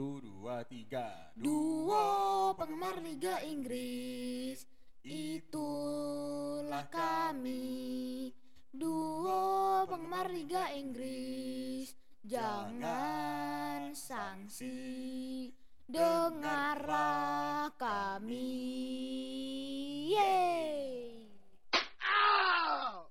Satu, dua, tiga. Duo penggemar Liga Inggris. Itulah kami. Duo penggemar Liga Inggris. Jangan sanksi Dengarlah kami. Yeay.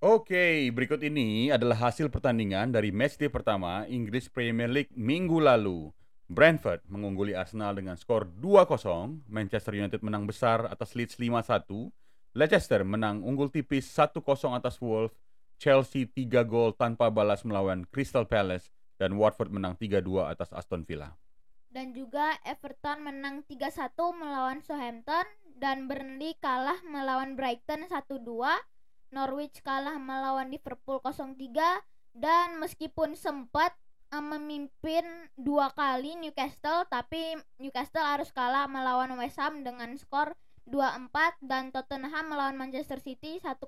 Oke, berikut ini adalah hasil pertandingan dari matchday pertama Inggris Premier League minggu lalu. Brentford mengungguli Arsenal dengan skor 2-0, Manchester United menang besar atas Leeds 5-1, Leicester menang unggul tipis 1-0 atas Wolves, Chelsea 3 gol tanpa balas melawan Crystal Palace, dan Watford menang 3-2 atas Aston Villa. Dan juga Everton menang 3-1 melawan Southampton Dan Burnley kalah melawan Brighton 1-2 Norwich kalah melawan Liverpool 0-3 Dan meskipun sempat memimpin dua kali Newcastle Tapi Newcastle harus kalah melawan West Ham dengan skor 2-4 Dan Tottenham melawan Manchester City 1-0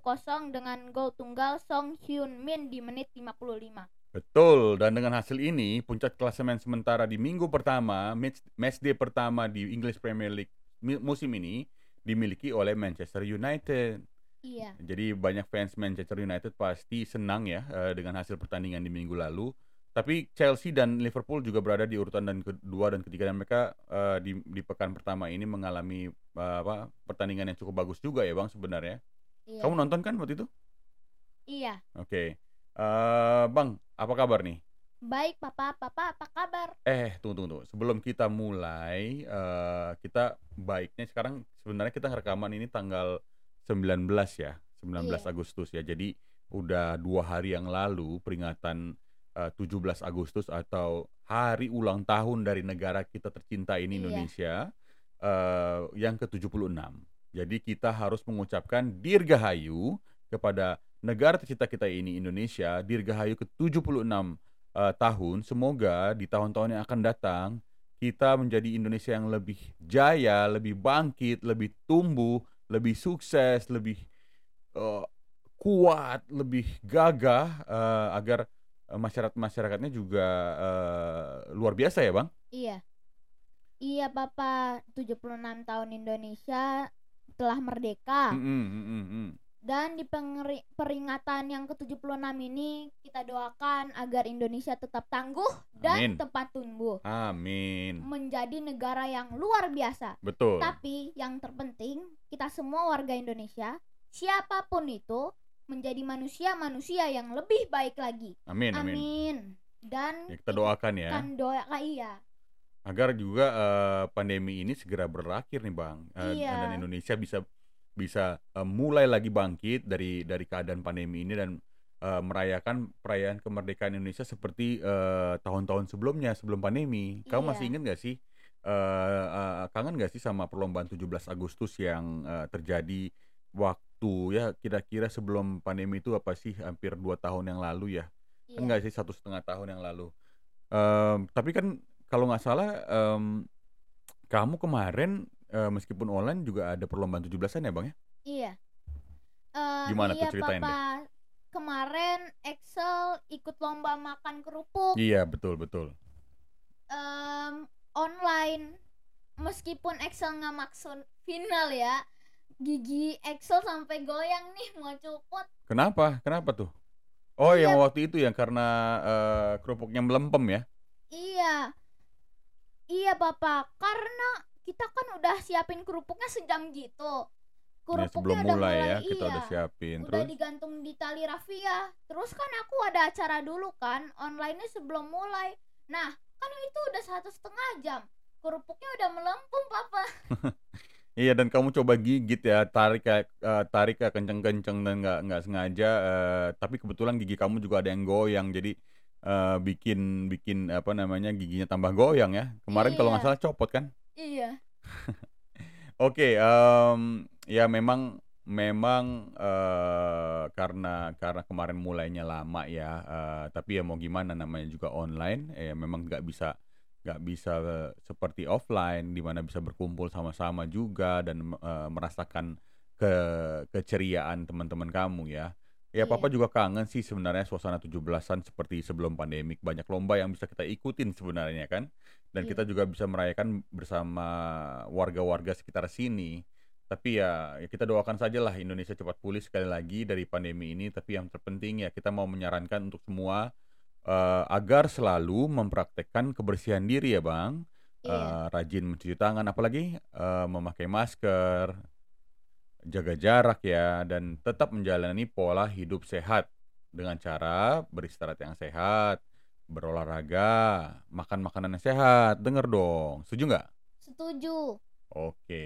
dengan gol tunggal Song Hyun Min di menit 55 Betul, dan dengan hasil ini, puncak klasemen sementara di minggu pertama, match, matchday pertama di English Premier League musim ini dimiliki oleh Manchester United. Iya Jadi banyak fans Manchester United pasti senang ya eh, dengan hasil pertandingan di minggu lalu. Tapi Chelsea dan Liverpool juga berada di urutan dan kedua dan ketiga dan mereka eh, di, di pekan pertama ini mengalami eh, apa pertandingan yang cukup bagus juga ya bang sebenarnya. Iya Kamu nonton kan waktu itu? Iya Oke, Eh, bang apa kabar nih? Baik papa, papa apa kabar? Eh, tunggu, tunggu, tunggu. Sebelum kita mulai, eh, kita baiknya sekarang sebenarnya kita rekaman ini tanggal 19 ya, 19 Iya. Agustus ya. Jadi udah dua hari yang lalu peringatan eh, 17 Agustus atau hari ulang tahun dari negara kita tercinta ini Iya. Indonesia eh, yang ke-76. Jadi kita harus mengucapkan Dirgahayu kepada negara tercinta kita ini Indonesia, Dirgahayu ke-76 eh, tahun. Semoga di tahun-tahun yang akan datang kita menjadi Indonesia yang lebih jaya, lebih bangkit, lebih tumbuh, lebih sukses, lebih eh, kuat, lebih gagah eh, agar masyarakat masyarakatnya juga eh, luar biasa ya, Bang. Iya. Iya papa, 76 tahun Indonesia telah merdeka Mm-mm, mm-mm, mm. dan di peringatan yang ke-76 ini kita doakan agar Indonesia tetap tangguh dan Amin. tempat tumbuh Amin. menjadi negara yang luar biasa. Betul. Tapi yang terpenting kita semua warga Indonesia, siapa pun itu menjadi manusia-manusia yang lebih baik lagi. Amin, amin. Amin. Dan Ya, kita doakan ya. kan doa iya. agar juga eh, pandemi ini segera berakhir nih bang Eh, Iya. dan Indonesia bisa bisa eh, mulai lagi bangkit dari dari keadaan pandemi ini dan eh, merayakan perayaan kemerdekaan Indonesia seperti tahun-tahun sebelumnya sebelum pandemi kamu masih Iya. ingat gak sih eh, eh, kangen gak sih sama perlombaan 17 Agustus yang eh, terjadi waktu ya kira-kira sebelum pandemi itu apa sih hampir dua tahun yang lalu ya kan Iya. nggak sih satu setengah tahun yang lalu Em, tapi kan kalau nggak salah em, kamu kemarin eh, meskipun online juga ada perlombaan 17-an ya bang ya Iya. Eh, Gimana tuh iya, ceritain deh. Papa. Kemarin Excel ikut lomba makan kerupuk iya betul betul em, online. Meskipun Excel nggak maksud final ya, gigi Excel sampai goyang nih mau copot. kenapa kenapa tuh oh Iya. yang waktu itu ya karena eh, kerupuknya melempem ya Iya. Iya, Papa. Karena kita kan udah siapin kerupuknya sejam gitu. Ya, Kerupuknya sebelum udah mulai ya mulai, kita iya. udah siapin udah terus digantung di tali rafia terus kan aku ada acara dulu kan online-nya sebelum mulai nah kan itu udah satu setengah jam kerupuknya udah melempung papa Iya dan kamu coba gigit ya tarik kayak eh, tarik kayak kenceng-kenceng dan nggak nggak sengaja eh, tapi kebetulan gigi kamu juga ada yang goyang jadi eh, bikin bikin apa namanya giginya tambah goyang ya. Kemarin kalau nggak Iya. salah copot kan? Iya. Oke em, ya memang memang eh, karena karena kemarin mulainya lama ya eh, tapi ya mau gimana namanya juga online ya memang nggak bisa nggak bisa eh, seperti offline di mana bisa berkumpul sama-sama juga dan eh, merasakan ke keceriaan teman-teman kamu ya. Ya Iya. papa juga kangen sih sebenarnya suasana 17-an seperti sebelum pandemik banyak lomba yang bisa kita ikutin sebenarnya kan. dan Iya. kita juga bisa merayakan bersama warga-warga sekitar sini. Tapi ya, ya kita doakan sajalah Indonesia cepat pulih sekali lagi dari pandemi ini. Tapi yang terpenting ya kita mau menyarankan untuk semua eh, agar selalu mempraktekkan kebersihan diri ya bang, Iya. Eh, rajin mencuci tangan, apalagi eh, memakai masker, jaga jarak ya, dan tetap menjalani pola hidup sehat dengan cara beristirahat yang sehat, berolahraga, makan makanan yang sehat. Dengar dong, setuju nggak? Setuju. Oke.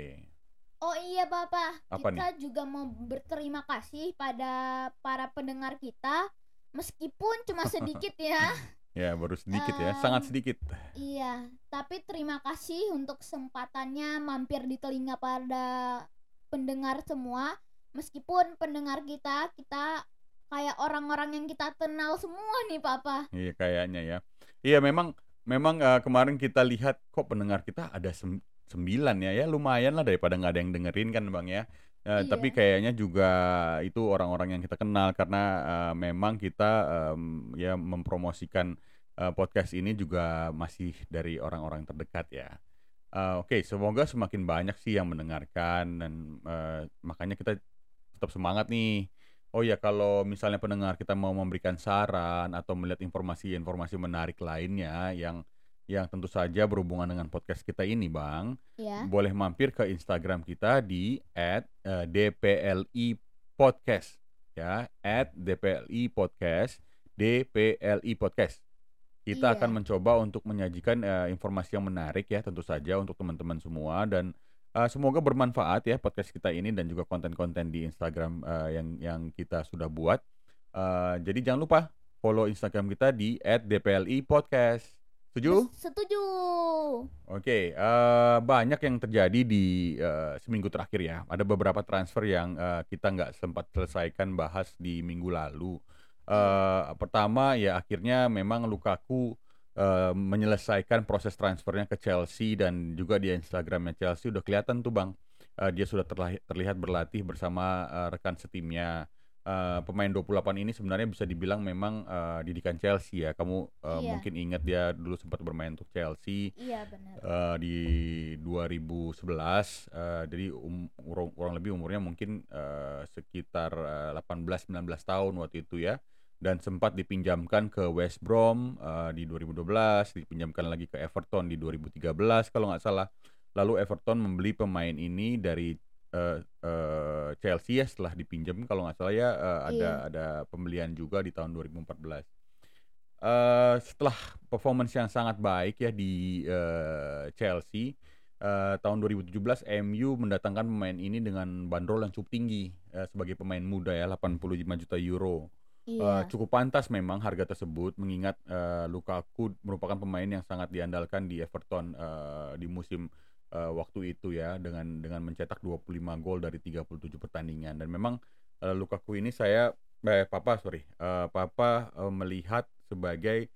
Oh iya Bapak, Apa kita juga mau berterima kasih pada para pendengar kita meskipun cuma sedikit ya. Ya, baru sedikit ya, sangat sedikit. Iya, tapi terima kasih untuk kesempatannya mampir di telinga pada pendengar semua. Meskipun pendengar kita kita kayak orang-orang yang kita kenal semua nih Papa. Iya, kayaknya ya. Iya, memang memang eh, kemarin kita lihat kok pendengar kita ada sem- sembilan ya, ya lumayan lah daripada nggak ada yang dengerin kan bang ya. Eh, tapi Iya. kayaknya juga itu orang-orang yang kita kenal karena eh, memang kita em, ya mempromosikan eh, podcast ini juga masih dari orang-orang terdekat ya. Eh, Oke, semoga semakin banyak sih yang mendengarkan dan eh, makanya kita tetap semangat nih. Oh ya, kalau misalnya pendengar kita mau memberikan saran atau melihat informasi-informasi menarik lainnya yang yang tentu saja berhubungan dengan podcast kita ini, Bang, Ya. boleh mampir ke Instagram kita di @dpli podcast ya, @dpli podcast, dpli podcast. Kita Iya. akan mencoba untuk menyajikan eh, informasi yang menarik ya, tentu saja untuk teman-teman semua dan eh, semoga bermanfaat ya podcast kita ini dan juga konten-konten di Instagram eh, yang yang kita sudah buat. Eh, jadi jangan lupa follow Instagram kita di @dpli podcast. Setuju? Setuju. Oke, eh, banyak yang terjadi di eh, seminggu terakhir ya. Ada beberapa transfer yang eh, kita nggak sempat selesaikan bahas di minggu lalu. Eh, pertama ya akhirnya memang Lukaku eh, menyelesaikan proses transfernya ke Chelsea dan juga di Instagramnya Chelsea udah kelihatan tuh bang, Eh, dia sudah terlihat berlatih bersama eh, rekan setimnya. Eh, pemain 28 ini sebenarnya bisa dibilang memang eh, didikan Chelsea ya. Kamu eh, Iya. mungkin ingat dia dulu sempat bermain untuk Chelsea Iya benar. eh, di 2011 eh, jadi um, kurang, kurang lebih umurnya mungkin eh, sekitar eh, 18-19 tahun waktu itu ya dan sempat dipinjamkan ke West Brom eh, di 2012 dipinjamkan lagi ke Everton di 2013 kalau nggak salah lalu Everton membeli pemain ini dari eh, eh, Chelsea ya setelah dipinjam kalau nggak salah ya eh, ada ada pembelian juga di tahun 2014 eh setelah performance yang sangat baik ya di eh, Chelsea eh, tahun 2017 MU mendatangkan pemain ini dengan bandrol yang cukup tinggi eh, sebagai pemain muda ya 85 juta euro. Eh, Iya. cukup pantas memang harga tersebut mengingat eh, Lukaku merupakan pemain yang sangat diandalkan di Everton eh, di musim eh, waktu itu ya dengan dengan mencetak 25 gol dari 37 pertandingan dan memang eh, Lukaku ini saya eh, Papa sorry eh, Papa eh, melihat sebagai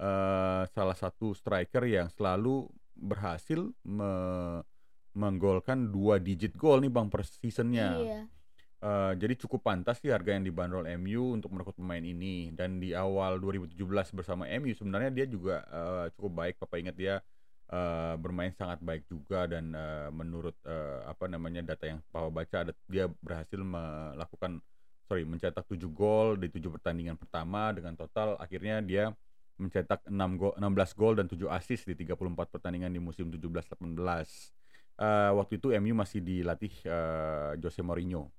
eh, salah satu striker yang selalu berhasil me- menggolkan dua digit gol nih bang per seasonnya. Iya. Eh, jadi cukup pantas sih harga yang dibanderol MU untuk merekrut pemain ini dan di awal 2017 bersama MU sebenarnya dia juga eh, cukup baik Papa ingat dia eh, bermain sangat baik juga dan eh, menurut eh, apa namanya data yang Papa baca ada, dia berhasil melakukan sorry mencetak 7 gol di 7 pertandingan pertama dengan total akhirnya dia mencetak 6 gol 16 gol dan 7 assist di 34 pertandingan di musim 17-18. Eh, waktu itu MU masih dilatih eh, Jose Mourinho.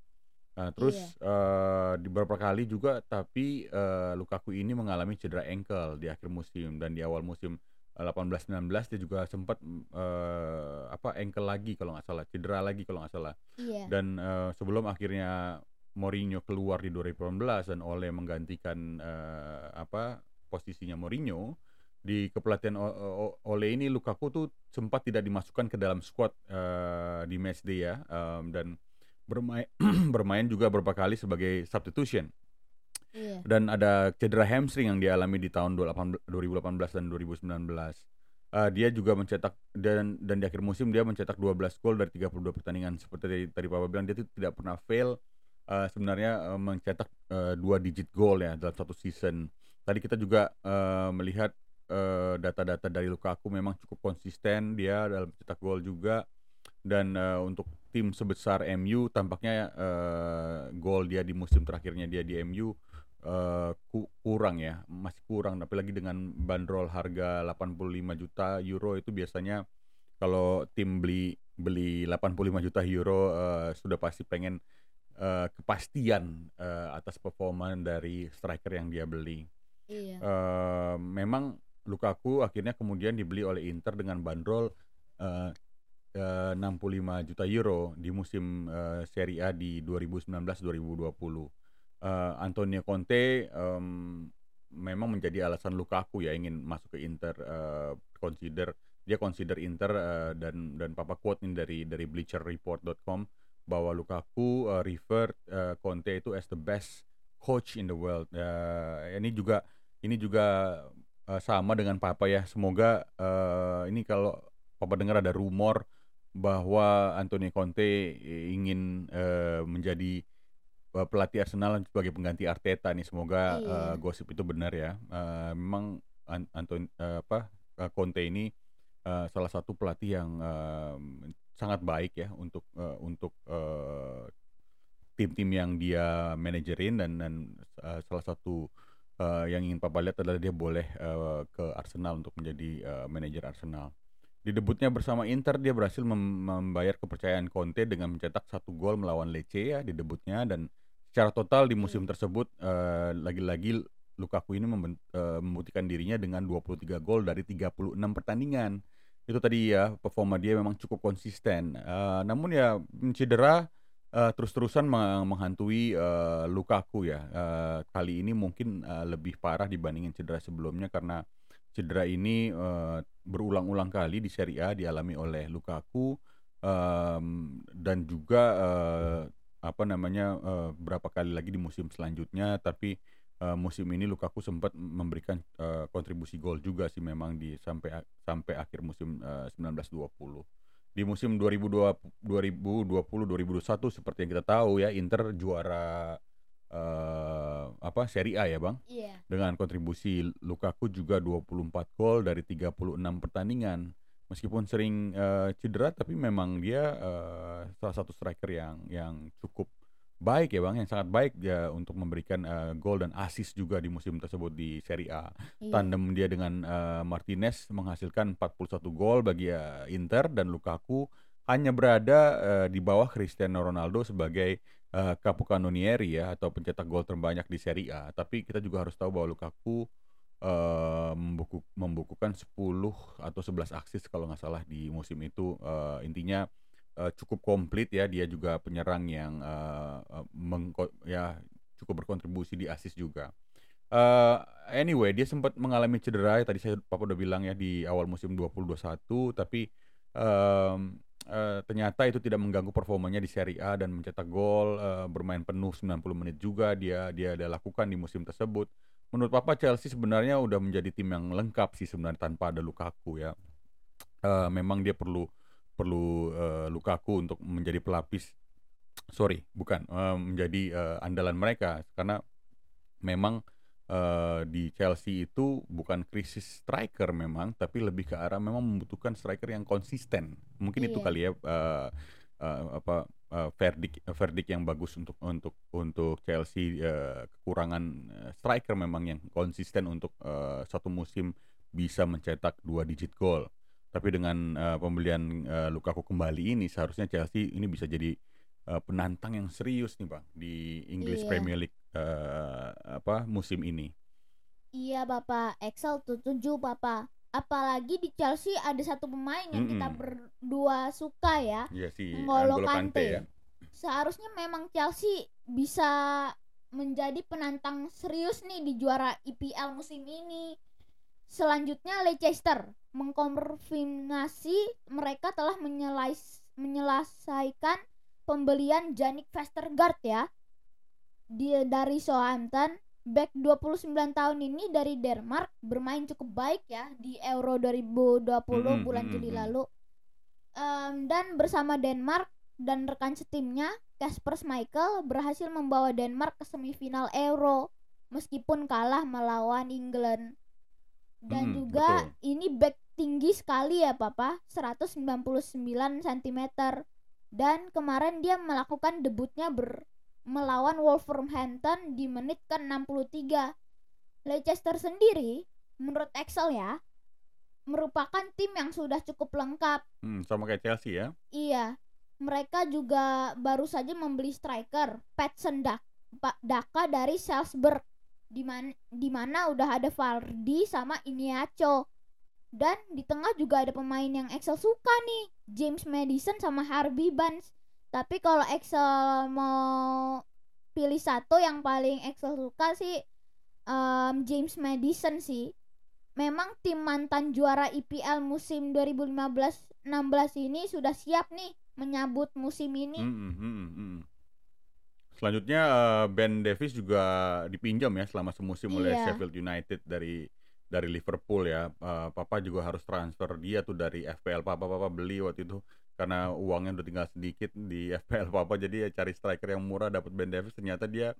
Nah, terus eh, di beberapa kali juga tapi eh, Lukaku ini mengalami cedera ankle di akhir musim dan di awal musim 18-19 dia juga sempat eh, apa ankle lagi kalau nggak salah cedera lagi kalau nggak salah Iya. dan eh, sebelum akhirnya Mourinho keluar di 2018 dan Ole menggantikan eh, apa posisinya Mourinho di kepelatihan O- O- Ole ini Lukaku tuh sempat tidak dimasukkan ke dalam squad eh, di matchday ya em, dan bermain bermain juga beberapa kali sebagai substitution Iya. dan ada cedera hamstring yang dialami di tahun 2018 2018 dan 2019. Eh, dia juga mencetak dan dan di akhir musim dia mencetak 12 gol dari 32 pertandingan seperti tadi, tadi Papa bilang dia tidak pernah fail eh, sebenarnya eh, mencetak eh, dua digit gol ya dalam satu season. Tadi kita juga eh, melihat data-data dari Lukaku memang cukup konsisten dia dalam cetak gol juga dan eh, untuk tim sebesar MU tampaknya eh, gol dia di musim terakhirnya dia di MU eh, ku- kurang ya masih kurang apalagi dengan bandrol harga 85 juta euro itu biasanya kalau tim beli beli 85 juta euro eh, sudah pasti pengen eh, kepastian eh, atas performa dari striker yang dia beli. Iya. Eh, memang Lukaku akhirnya kemudian dibeli oleh Inter dengan bandrol eh, eh, 65 juta euro di musim eh, Serie A di 2019-2020. Eh, Antonio Conte em, memang menjadi alasan Lukaku ya ingin masuk ke Inter eh, consider dia consider Inter eh, dan dan papa quote ini dari dari bleacherreport.com bahwa Lukaku eh, refer eh, Conte itu as the best coach in the world. Eh, ini juga ini juga eh, sama dengan Papa ya. Semoga eh, ini kalau Papa dengar ada rumor bahwa Antonio Conte ingin eh, menjadi pelatih Arsenal sebagai pengganti Arteta nih. Semoga Iya. eh, gosip itu benar ya. Eh, memang An- Anton eh, apa eh, Conte ini eh, salah satu pelatih yang eh, sangat baik ya untuk eh, untuk eh, tim-tim yang dia manajerin dan dan eh, salah satu eh, yang ingin Papa lihat adalah dia boleh eh, ke Arsenal untuk menjadi eh, manajer Arsenal. Di debutnya bersama Inter dia berhasil mem- membayar kepercayaan Conte dengan mencetak satu gol melawan Lecce ya di debutnya dan secara total di musim tersebut eh, lagi-lagi Lukaku ini eh, membuktikan dirinya dengan 23 gol dari 36 pertandingan. Itu tadi ya performa dia memang cukup konsisten. Eh, namun ya cedera eh, terus-terusan meng- menghantui eh, Lukaku ya. Eh, kali ini mungkin eh, lebih parah dibandingin cedera sebelumnya karena cedera ini eh, berulang-ulang kali di Serie A dialami oleh Lukaku em, dan juga eh, apa namanya eh, berapa kali lagi di musim selanjutnya tapi eh, musim ini Lukaku sempat memberikan eh, kontribusi gol juga sih memang di sampai sampai akhir musim eh, 1920 di musim 2020 2020 2021 seperti yang kita tahu ya Inter juara eh, apa Serie A ya Bang? Iya. dengan kontribusi Lukaku juga 24 gol dari 36 pertandingan meskipun sering eh, cedera tapi memang dia eh, salah satu striker yang yang cukup baik ya Bang yang sangat baik dia untuk memberikan eh, gol dan assist juga di musim tersebut di Serie A Iya. tandem dia dengan eh, Martinez menghasilkan 41 gol bagi eh, Inter dan Lukaku hanya berada eh, di bawah Cristiano Ronaldo sebagai eh, capocannonieri ya atau pencetak gol terbanyak di Serie A. Tapi kita juga harus tahu bahwa Lukaku eh, membuku, membukukan 10 atau 11 aksis kalau nggak salah di musim itu. Eh, intinya eh, cukup komplit ya. Dia juga penyerang yang mengko- ya cukup berkontribusi di asis juga. Eh, anyway, dia sempat mengalami cedera ya tadi saya Papa udah bilang ya di awal musim 2021 tapi em, eh, ternyata itu tidak mengganggu performanya di Serie A dan mencetak gol, eh, bermain penuh 90 menit juga dia dia dia lakukan di musim tersebut. Menurut Papa Chelsea sebenarnya udah menjadi tim yang lengkap sih sebenarnya tanpa ada Lukaku ya. Eh, memang dia perlu perlu eh, Lukaku untuk menjadi pelapis sorry bukan eh, menjadi eh, andalan mereka karena memang eh, di Chelsea itu bukan krisis striker memang tapi lebih ke arah memang membutuhkan striker yang konsisten mungkin itu Iya. kali ya eh, eh, apa eh, verdict verdict yang bagus untuk untuk untuk Chelsea eh, kekurangan eh, striker memang yang konsisten untuk eh, satu musim bisa mencetak dua digit gol tapi dengan eh, pembelian eh, Lukaku kembali ini seharusnya Chelsea ini bisa jadi eh, penantang yang serius nih bang di English Iya. Premier League eh, apa musim ini. Iya Bapak, Excel setuju Bapak. Apalagi di Chelsea ada satu pemain yang kita Mm-mm. berdua suka ya. Iya si N'Golo N'Golo Kante. ya. Seharusnya memang Chelsea bisa menjadi penantang serius nih di juara IPL musim ini. Selanjutnya Leicester mengkonfirmasi mereka telah menyelais- menyelesaikan pembelian Janik Vestergaard ya. Dia dari Southampton, back 29 tahun ini dari Denmark bermain cukup baik ya di Euro 2020 Mm-mm, bulan Juli lalu. Em, dan bersama Denmark dan rekan setimnya Kasper Schmeichel berhasil membawa Denmark ke semifinal Euro meskipun kalah melawan England. Dan Mm-mm, juga betul. ini back tinggi sekali ya Papa, 199 cm. Dan kemarin dia melakukan debutnya ber melawan Wolverhampton di menit ke-63. Leicester sendiri menurut Excel ya merupakan tim yang sudah cukup lengkap. Hmm, sama kayak Chelsea ya. Iya. Mereka juga baru saja membeli striker Patson Dak Pa- Daka dari Salzburg di mana di mana udah ada Vardy sama Iniacho. Dan di tengah juga ada pemain yang Excel suka nih, James Madison sama Harvey Barnes. Tapi kalau Excel mau pilih satu yang paling Excel suka sih em, James Madison sih. Memang tim mantan juara IPL musim 2015-16 ini sudah siap nih menyambut musim ini. Mm-mm, mm-mm, mm. Selanjutnya eh, Ben Davis juga dipinjam ya selama semusim oleh Iya. Sheffield United dari dari Liverpool ya. Eh, Papa juga harus transfer dia tuh dari FPL Papa Papa beli waktu itu karena uangnya udah tinggal sedikit di FPL Papa jadi ya cari striker yang murah dapat Ben Davis ternyata dia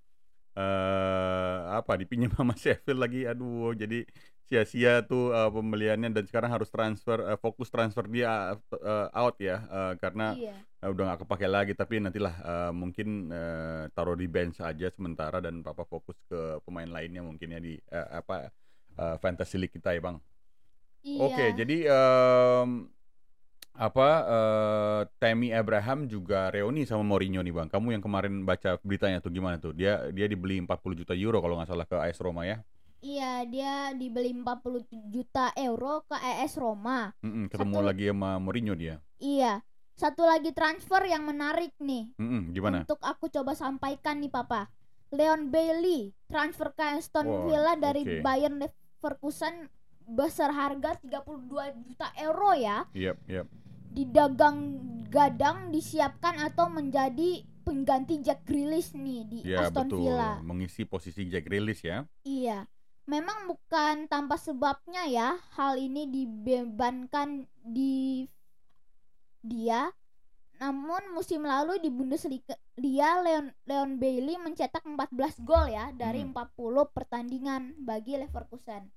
eh apa dipinjam sama Sheffield lagi aduh jadi sia-sia tuh eh, pembeliannya dan sekarang harus transfer eh, fokus transfer dia eh, out ya eh, karena Iya. Eh, udah nggak kepake lagi tapi nantilah eh, mungkin eh, taruh di bench aja sementara dan papa fokus ke pemain lainnya mungkin ya di eh, apa eh, fantasy league kita ya bang. Iya. Oke jadi em, apa eh, Tammy Abraham juga reuni sama Mourinho nih bang. Kamu yang kemarin baca beritanya tuh gimana tuh? Dia dia dibeli 40 juta euro kalau nggak salah ke AS Roma ya. Iya, dia dibeli 40 juta euro ke AS Roma. Mm-mm, ketemu Satu- lagi sama Mourinho dia. Iya. Satu lagi transfer yang menarik nih. Mm-mm, gimana? Untuk aku coba sampaikan nih Papa. Leon Bailey transfer ke Aston Wah, Villa dari oke. Bayern Leverkusen besar harga 32 juta euro ya. Yep, yep. Didagang gadang disiapkan atau menjadi pengganti Jack Grealish nih di Ya Aston betul. Villa. Mengisi posisi Jack Grealish ya. Iya. Memang bukan tanpa sebabnya ya hal ini dibebankan di dia. Namun musim lalu di Bundesliga dia Leon Leon Bailey mencetak 14 gol ya dari Hmm. 40 pertandingan bagi Leverkusen.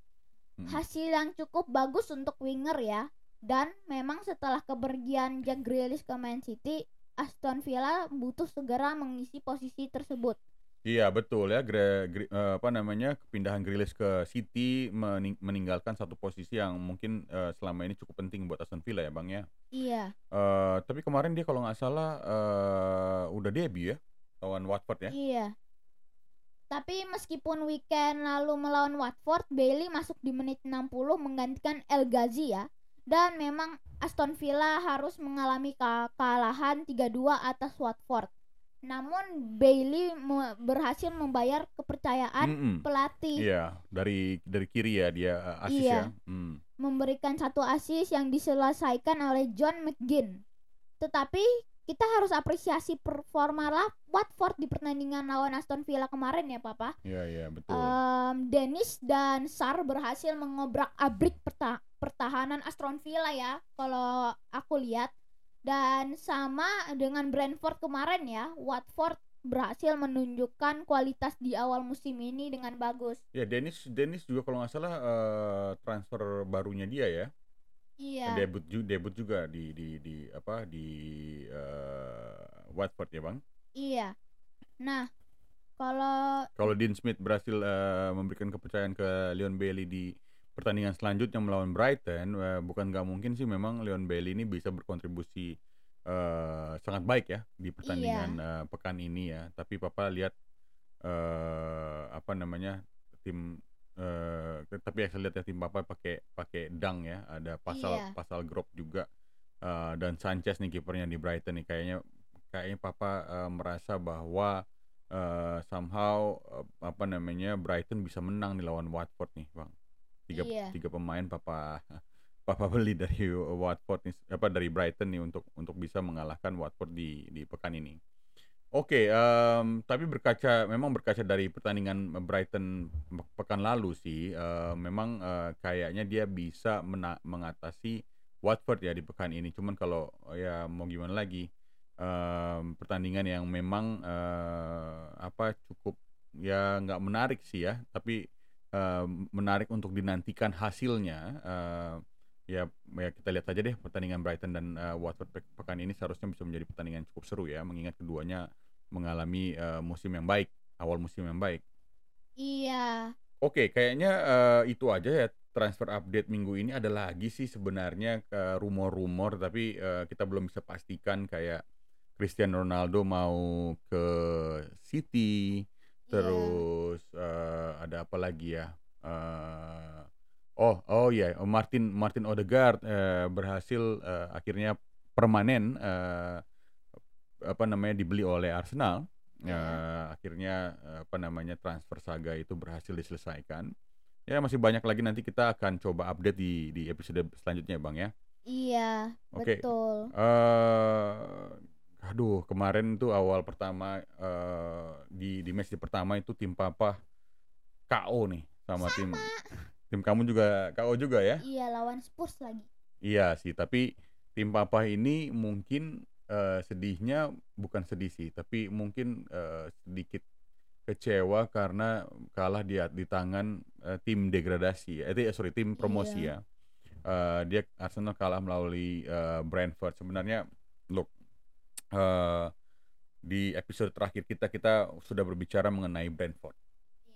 Mm. Hasil yang cukup bagus untuk winger ya. Dan memang setelah kepergian Jack Grealish ke Man City, Aston Villa butuh segera mengisi posisi tersebut. Iya betul ya Gre- Gre- eh, apa namanya kepindahan Grealish ke City mening- meninggalkan satu posisi yang mungkin eh, selama ini cukup penting buat Aston Villa ya bang ya. Iya. Eh, tapi kemarin dia kalau nggak salah eh, udah debut ya lawan Watford ya. Iya. Tapi meskipun weekend lalu melawan Watford, Bailey masuk di menit 60 menggantikan El Ghazi ya. Dan memang Aston Villa harus mengalami kekalahan 3-2 atas Watford. Namun Bailey me- berhasil membayar kepercayaan Mm-mm. pelatih, Iya dari dari kiri ya dia eh, asis Iya. ya. Hmm. memberikan satu assist yang diselesaikan oleh John McGinn. Tetapi kita harus apresiasi performa lah Watford di pertandingan lawan Aston Villa kemarin ya, Papa. Iya iya betul. Em, Dennis dan Sar berhasil mengobrak abrik pertahanan Aston Villa ya kalau aku lihat dan sama dengan Brentford kemarin ya Watford berhasil menunjukkan kualitas di awal musim ini dengan bagus Ya Dennis Dennis juga kalau nggak salah eh, transfer barunya dia ya. iya Debut ju- debut juga di di di apa di eh, Watford ya bang. iya nah kalau Kalau Dean Smith berhasil eh, memberikan kepercayaan ke Leon Bailey di pertandingan selanjutnya melawan Brighton, eh, bukan nggak mungkin sih memang Leon Bailey ini bisa berkontribusi eh, sangat baik ya di pertandingan eh, pekan ini ya. Tapi Papa lihat eh, apa namanya tim eh, tapi saya lihat ya tim Papa pakai pakai dang ya, ada pasal Iya. pasal drop juga Eh, dan Sanchez nih kipernya di Brighton nih kayaknya kayaknya Papa eh, merasa bahwa eh, somehow eh, apa namanya Brighton bisa menang nih lawan Watford nih bang tiga Iya. tiga pemain papa papa beli dari Watford nih apa dari Brighton nih untuk untuk bisa mengalahkan Watford di di pekan ini. Oke em, tapi berkaca memang berkaca dari pertandingan Brighton pekan lalu sih eh, memang eh, kayaknya dia bisa mena- mengatasi Watford ya di pekan ini. Cuman kalau ya mau gimana lagi em, pertandingan yang memang eh, apa cukup ya nggak menarik sih ya. Tapi uh, menarik untuk dinantikan hasilnya. Uh, ya, ya kita lihat saja deh pertandingan Brighton dan uh, Watford pe pekan ini seharusnya bisa menjadi pertandingan cukup seru ya, mengingat keduanya mengalami uh, musim yang baik, awal musim yang baik. Iya. Oke, kayaknya uh, itu aja ya transfer update minggu ini. Ada lagi sih sebenarnya uh, rumor-rumor, tapi uh, kita belum bisa pastikan kayak Cristiano Ronaldo mau ke City. Terus uh, ada apa lagi ya? Uh, oh, oh ya, yeah. Martin Martin Odegaard uh, berhasil uh, akhirnya permanen uh, apa namanya dibeli oleh Arsenal. Iya. Uh, akhirnya uh, apa namanya transfer saga itu berhasil diselesaikan. Ya masih banyak lagi nanti kita akan coba update di di episode selanjutnya, Bang ya. Iya, Oke. betul. eh aduh kemarin tuh awal pertama eh di di match di pertama itu tim Papa KO nih sama tim tim kamu juga KO juga ya? Iya, lawan Spurs lagi. Iya sih, tapi tim Papa ini mungkin eh, sedihnya bukan sedih sih, tapi mungkin eh, sedikit kecewa karena kalah di di tangan eh, tim degradasi, eh ti- sorry tim promosi Iya. ya. Eh, dia Arsenal kalah melalui eh, Brentford. Sebenarnya, look eh, di episode terakhir kita kita sudah berbicara mengenai Brentford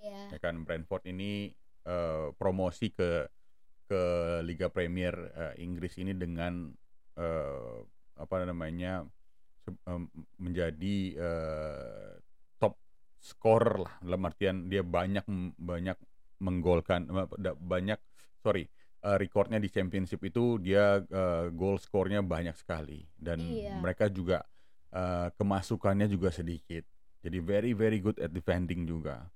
Iya. ya kan Brentford ini eh, promosi ke ke Liga Premier eh, Inggris ini dengan eh, apa namanya menjadi eh, top scorer lah dalam artian dia banyak banyak menggolkan banyak sorry eh, recordnya di championship itu dia eh, goal skornya banyak sekali dan Iya. mereka juga eh, kemasukannya juga sedikit. Jadi very very good at defending juga.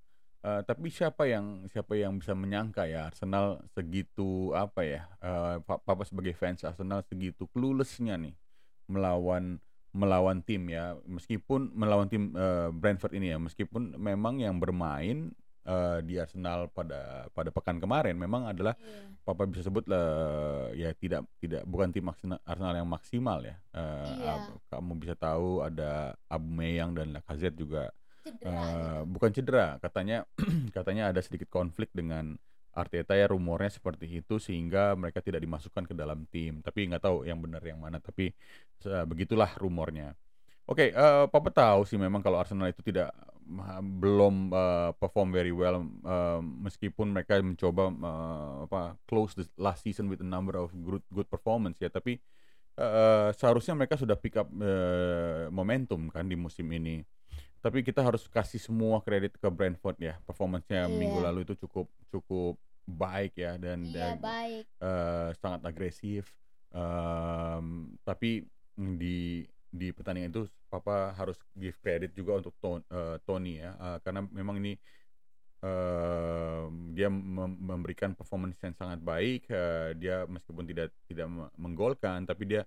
Eh, tapi siapa yang siapa yang bisa menyangka ya Arsenal segitu apa ya Pa- Papa sebagai fans Arsenal segitu cluelessnya nih melawan melawan tim ya. Meskipun melawan tim eh, Brentford ini ya meskipun memang yang bermain eh, di Arsenal pada pada pekan kemarin memang adalah Iya. Papa bisa sebut lah ya tidak tidak bukan tim Arsenal yang maksimal ya Eh, Iya. ab- kamu bisa tahu ada Aubameyang dan Lacazette juga Cedera Eh, gitu. bukan cedera, katanya katanya ada sedikit konflik dengan Arteta ya rumornya seperti itu sehingga mereka tidak dimasukkan ke dalam tim. Tapi nggak tahu yang benar yang mana. Tapi se- begitulah rumornya. Oke, eh, Papa tahu sih memang kalau Arsenal itu tidak ma- belum eh, perform very well eh, meskipun mereka mencoba eh, apa close the last season with a number of good good performance ya. Tapi eh, seharusnya mereka sudah pick up eh, momentum kan di musim ini tapi kita harus kasih semua kredit ke Brentford ya performance-nya minggu Iya. lalu itu cukup cukup baik ya dan, Iya, dan, baik. eh, sangat agresif Em, tapi di di pertandingan itu Papa harus give credit juga untuk Ton- eh, Tony ya eh, karena memang ini em, dia mem- memberikan performance yang sangat baik eh, dia meskipun tidak tidak me- menggolkan tapi dia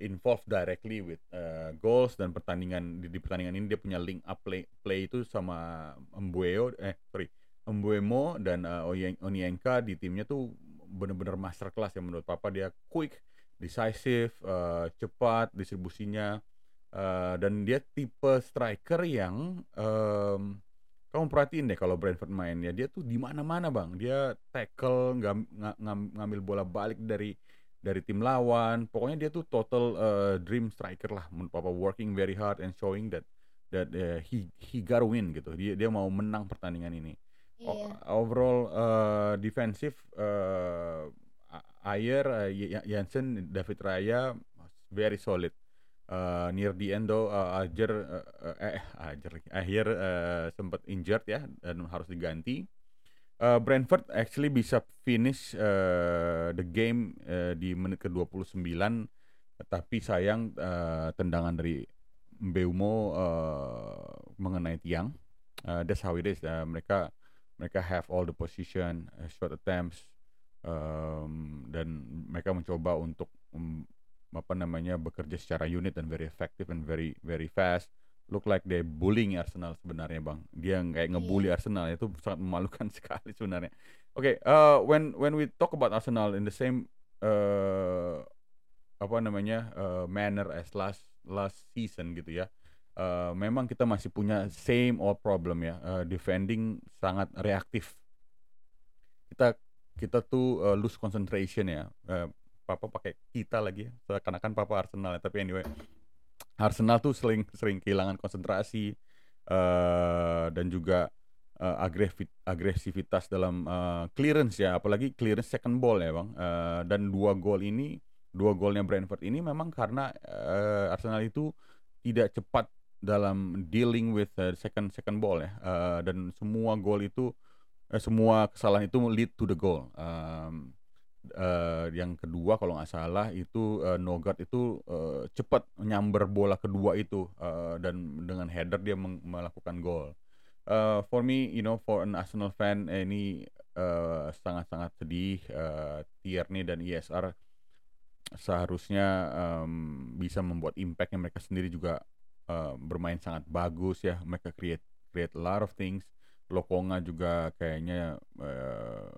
involved directly with uh, goals dan pertandingan di, di pertandingan ini dia punya link up play, play itu sama Mbueo eh sorry Mbuemo dan uh, Onienka di timnya tuh benar-benar masterclass ya menurut papa dia quick decisive uh, cepat distribusinya. Uh, dan dia tipe striker yang em, kamu perhatiin deh kalau Brentford main ya dia tuh di mana-mana bang. Dia tackle ngam- nga- ngam- ngambil bola balik dari dari tim lawan. Pokoknya dia tuh total uh, dream striker lah. Menurut papa working very hard and showing that that uh, he he gotta win gitu. Dia dia mau menang pertandingan ini. O- Iya. overall uh, defensive uh, Ayer uh, Jansen David Raya very solid uh, near the end though uh, Ajer uh, eh Ajer lagi Ayer uh, sempat injured ya dan harus diganti Uh, Brentford actually bisa finish uh, the game uh, di menit ke-29 tapi sayang uh, tendangan dari Mbeumo uh, mengenai tiang. Uh, that's how it is. Uh, mereka mereka have all the position, uh, shot attempts um, dan mereka mencoba untuk um, apa namanya bekerja secara unit dan very effective and very very fast. Look like they bullying Arsenal sebenarnya bang. Dia kayak ngebully Arsenal. Itu sangat memalukan sekali sebenarnya. Oke uh, when when we talk about Arsenal in the same uh, apa namanya uh, manner as last last season gitu ya uh, memang kita masih punya same old problem ya. Uh, defending sangat reaktif. Kita kita tuh uh, lose concentration ya. Uh, papa pakai kita lagi ya. Seakan-akan papa Arsenal ya. Tapi anyway, Arsenal tuh sering sering kehilangan konsentrasi uh, dan juga uh, agresivitas dalam uh, clearance ya, apalagi clearance second ball ya bang. Uh, dan dua gol ini, dua golnya Brentford ini memang karena uh, Arsenal itu tidak cepat dalam dealing with uh, second second ball ya, uh, dan semua gol itu uh, semua kesalahan itu lead to the goal. Um, uh, yang kedua kalau nggak salah itu uh, Nogard itu uh, cepat nyamber bola kedua itu uh, dan dengan header dia melakukan gol. Uh, for me, you know, for an Arsenal fan eh, ini sangat-sangat uh, sedih. Uh, Tierney dan ISR seharusnya um, bisa membuat impact yang mereka sendiri juga uh, bermain sangat bagus ya. Mereka create create a lot of things Lokonga juga kayaknya uh,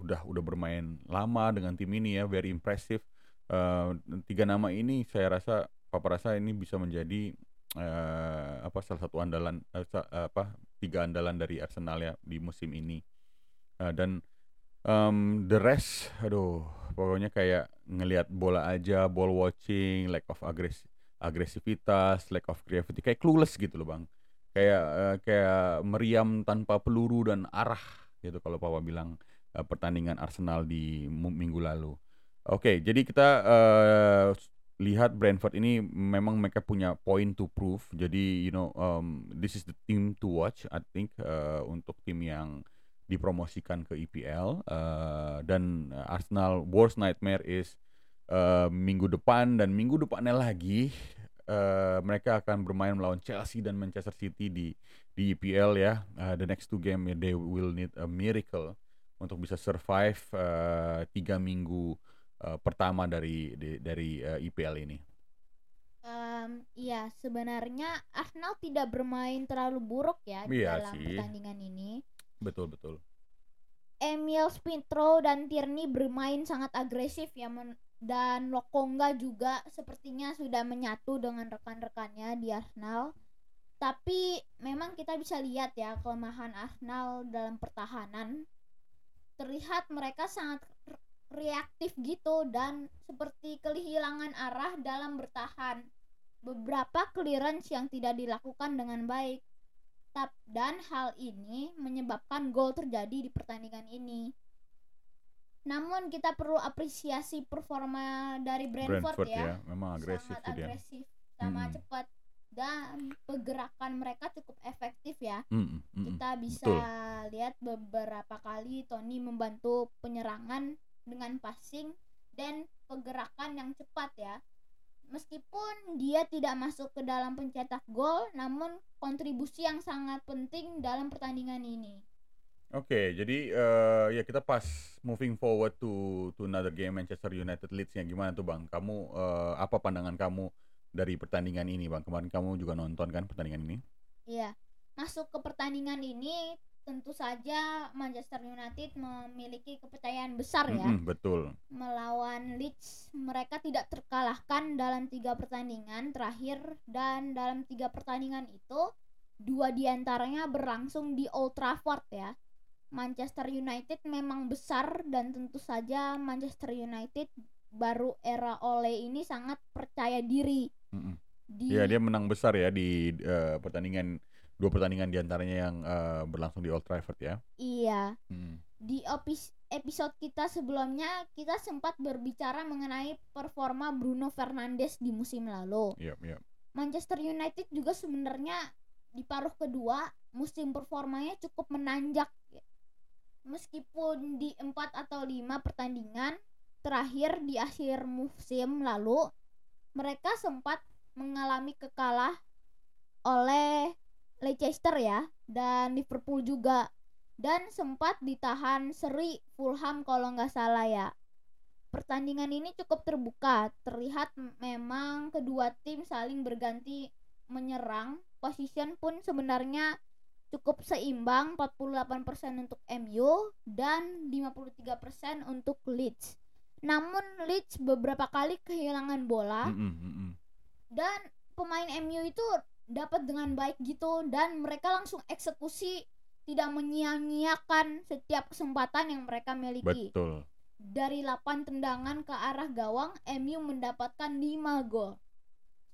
udah udah bermain lama dengan tim ini ya, very impressive. Uh, tiga nama ini saya rasa Papa rasa ini bisa menjadi uh, apa salah satu andalan uh, apa tiga andalan dari Arsenal ya di musim ini. Uh, dan um, the rest aduh pokoknya kayak ngelihat bola aja, ball watching, lack of agres agresivitas, lack of creativity kayak clueless gitu loh, Bang kayak uh, kayak meriam tanpa peluru dan arah gitu kalau papa bilang uh, pertandingan Arsenal di minggu lalu. Oke, okay, jadi kita uh, lihat Brentford ini memang mereka punya point to prove. Jadi you know um, this is the team to watch I think uh, untuk tim yang dipromosikan ke EPL uh, dan Arsenal worst nightmare is uh, minggu depan dan minggu depannya lagi uh, mereka akan bermain melawan Chelsea dan Manchester City di di EPL ya. Uh, the next two game they will need a miracle untuk bisa survive uh, tiga minggu uh, pertama dari di, dari uh, EPL ini. Um, iya, sebenarnya Arsenal tidak bermain terlalu buruk ya di iya dalam sih. pertandingan ini. Betul betul. Emil Spintro dan Tierney bermain sangat agresif ya dan Lokonga juga sepertinya sudah menyatu dengan rekan-rekannya di Arsenal. Tapi memang kita bisa lihat ya kelemahan Arsenal dalam pertahanan. Terlihat mereka sangat reaktif gitu dan seperti kehilangan arah dalam bertahan. Beberapa clearance yang tidak dilakukan dengan baik. Dan hal ini menyebabkan gol terjadi di pertandingan ini. Namun kita perlu apresiasi performa dari Brentford, Brentford ya. ya, memang agresif Sangat dia. agresif sama Hmm. cepat dan pergerakan mereka cukup efektif ya. Mm, mm, Kita bisa betul. lihat beberapa kali Tony membantu penyerangan dengan passing dan pergerakan yang cepat ya. Meskipun dia tidak masuk ke dalam pencetak gol, namun kontribusi yang sangat penting dalam pertandingan ini. Oke, jadi eh, ya kita pas moving forward to to another game Manchester United Leeds-nya gimana tuh Bang? Kamu eh, apa pandangan kamu dari pertandingan ini Bang? Kemarin kamu juga nonton kan pertandingan ini? Iya, masuk ke pertandingan ini tentu saja Manchester United memiliki kepercayaan besar ya Mm-mm, betul. melawan Leeds. Mereka tidak terkalahkan dalam tiga pertandingan terakhir dan dalam tiga pertandingan itu dua di antaranya berlangsung di Old Trafford ya. Manchester United memang besar dan tentu saja Manchester United baru era Ole ini sangat percaya diri Mm-mm. di Iya, dia menang besar ya di eh, pertandingan dua pertandingan di antaranya yang eh, berlangsung di Old Trafford ya. iya Mm. di opis- episode kita sebelumnya kita sempat berbicara mengenai performa Bruno Fernandes di musim lalu. Iya, iya. Manchester United juga sebenarnya di paruh kedua musim performanya cukup menanjak. Meskipun di 4 atau 5 pertandingan terakhir di akhir musim lalu mereka sempat mengalami kekalah oleh Leicester ya dan Liverpool juga dan sempat ditahan seri Fulham kalau nggak salah ya. Pertandingan ini cukup terbuka, terlihat memang kedua tim saling berganti menyerang. Position pun sebenarnya cukup seimbang, 48% untuk MU dan 53% untuk Leeds. Namun Leeds beberapa kali kehilangan bola Mm-mm, mm-mm. dan pemain MU itu dapat dengan baik gitu dan mereka langsung eksekusi tidak menyia-nyiakan setiap kesempatan yang mereka miliki. Betul. Dari 8 tendangan ke arah gawang, MU mendapatkan 5 gol.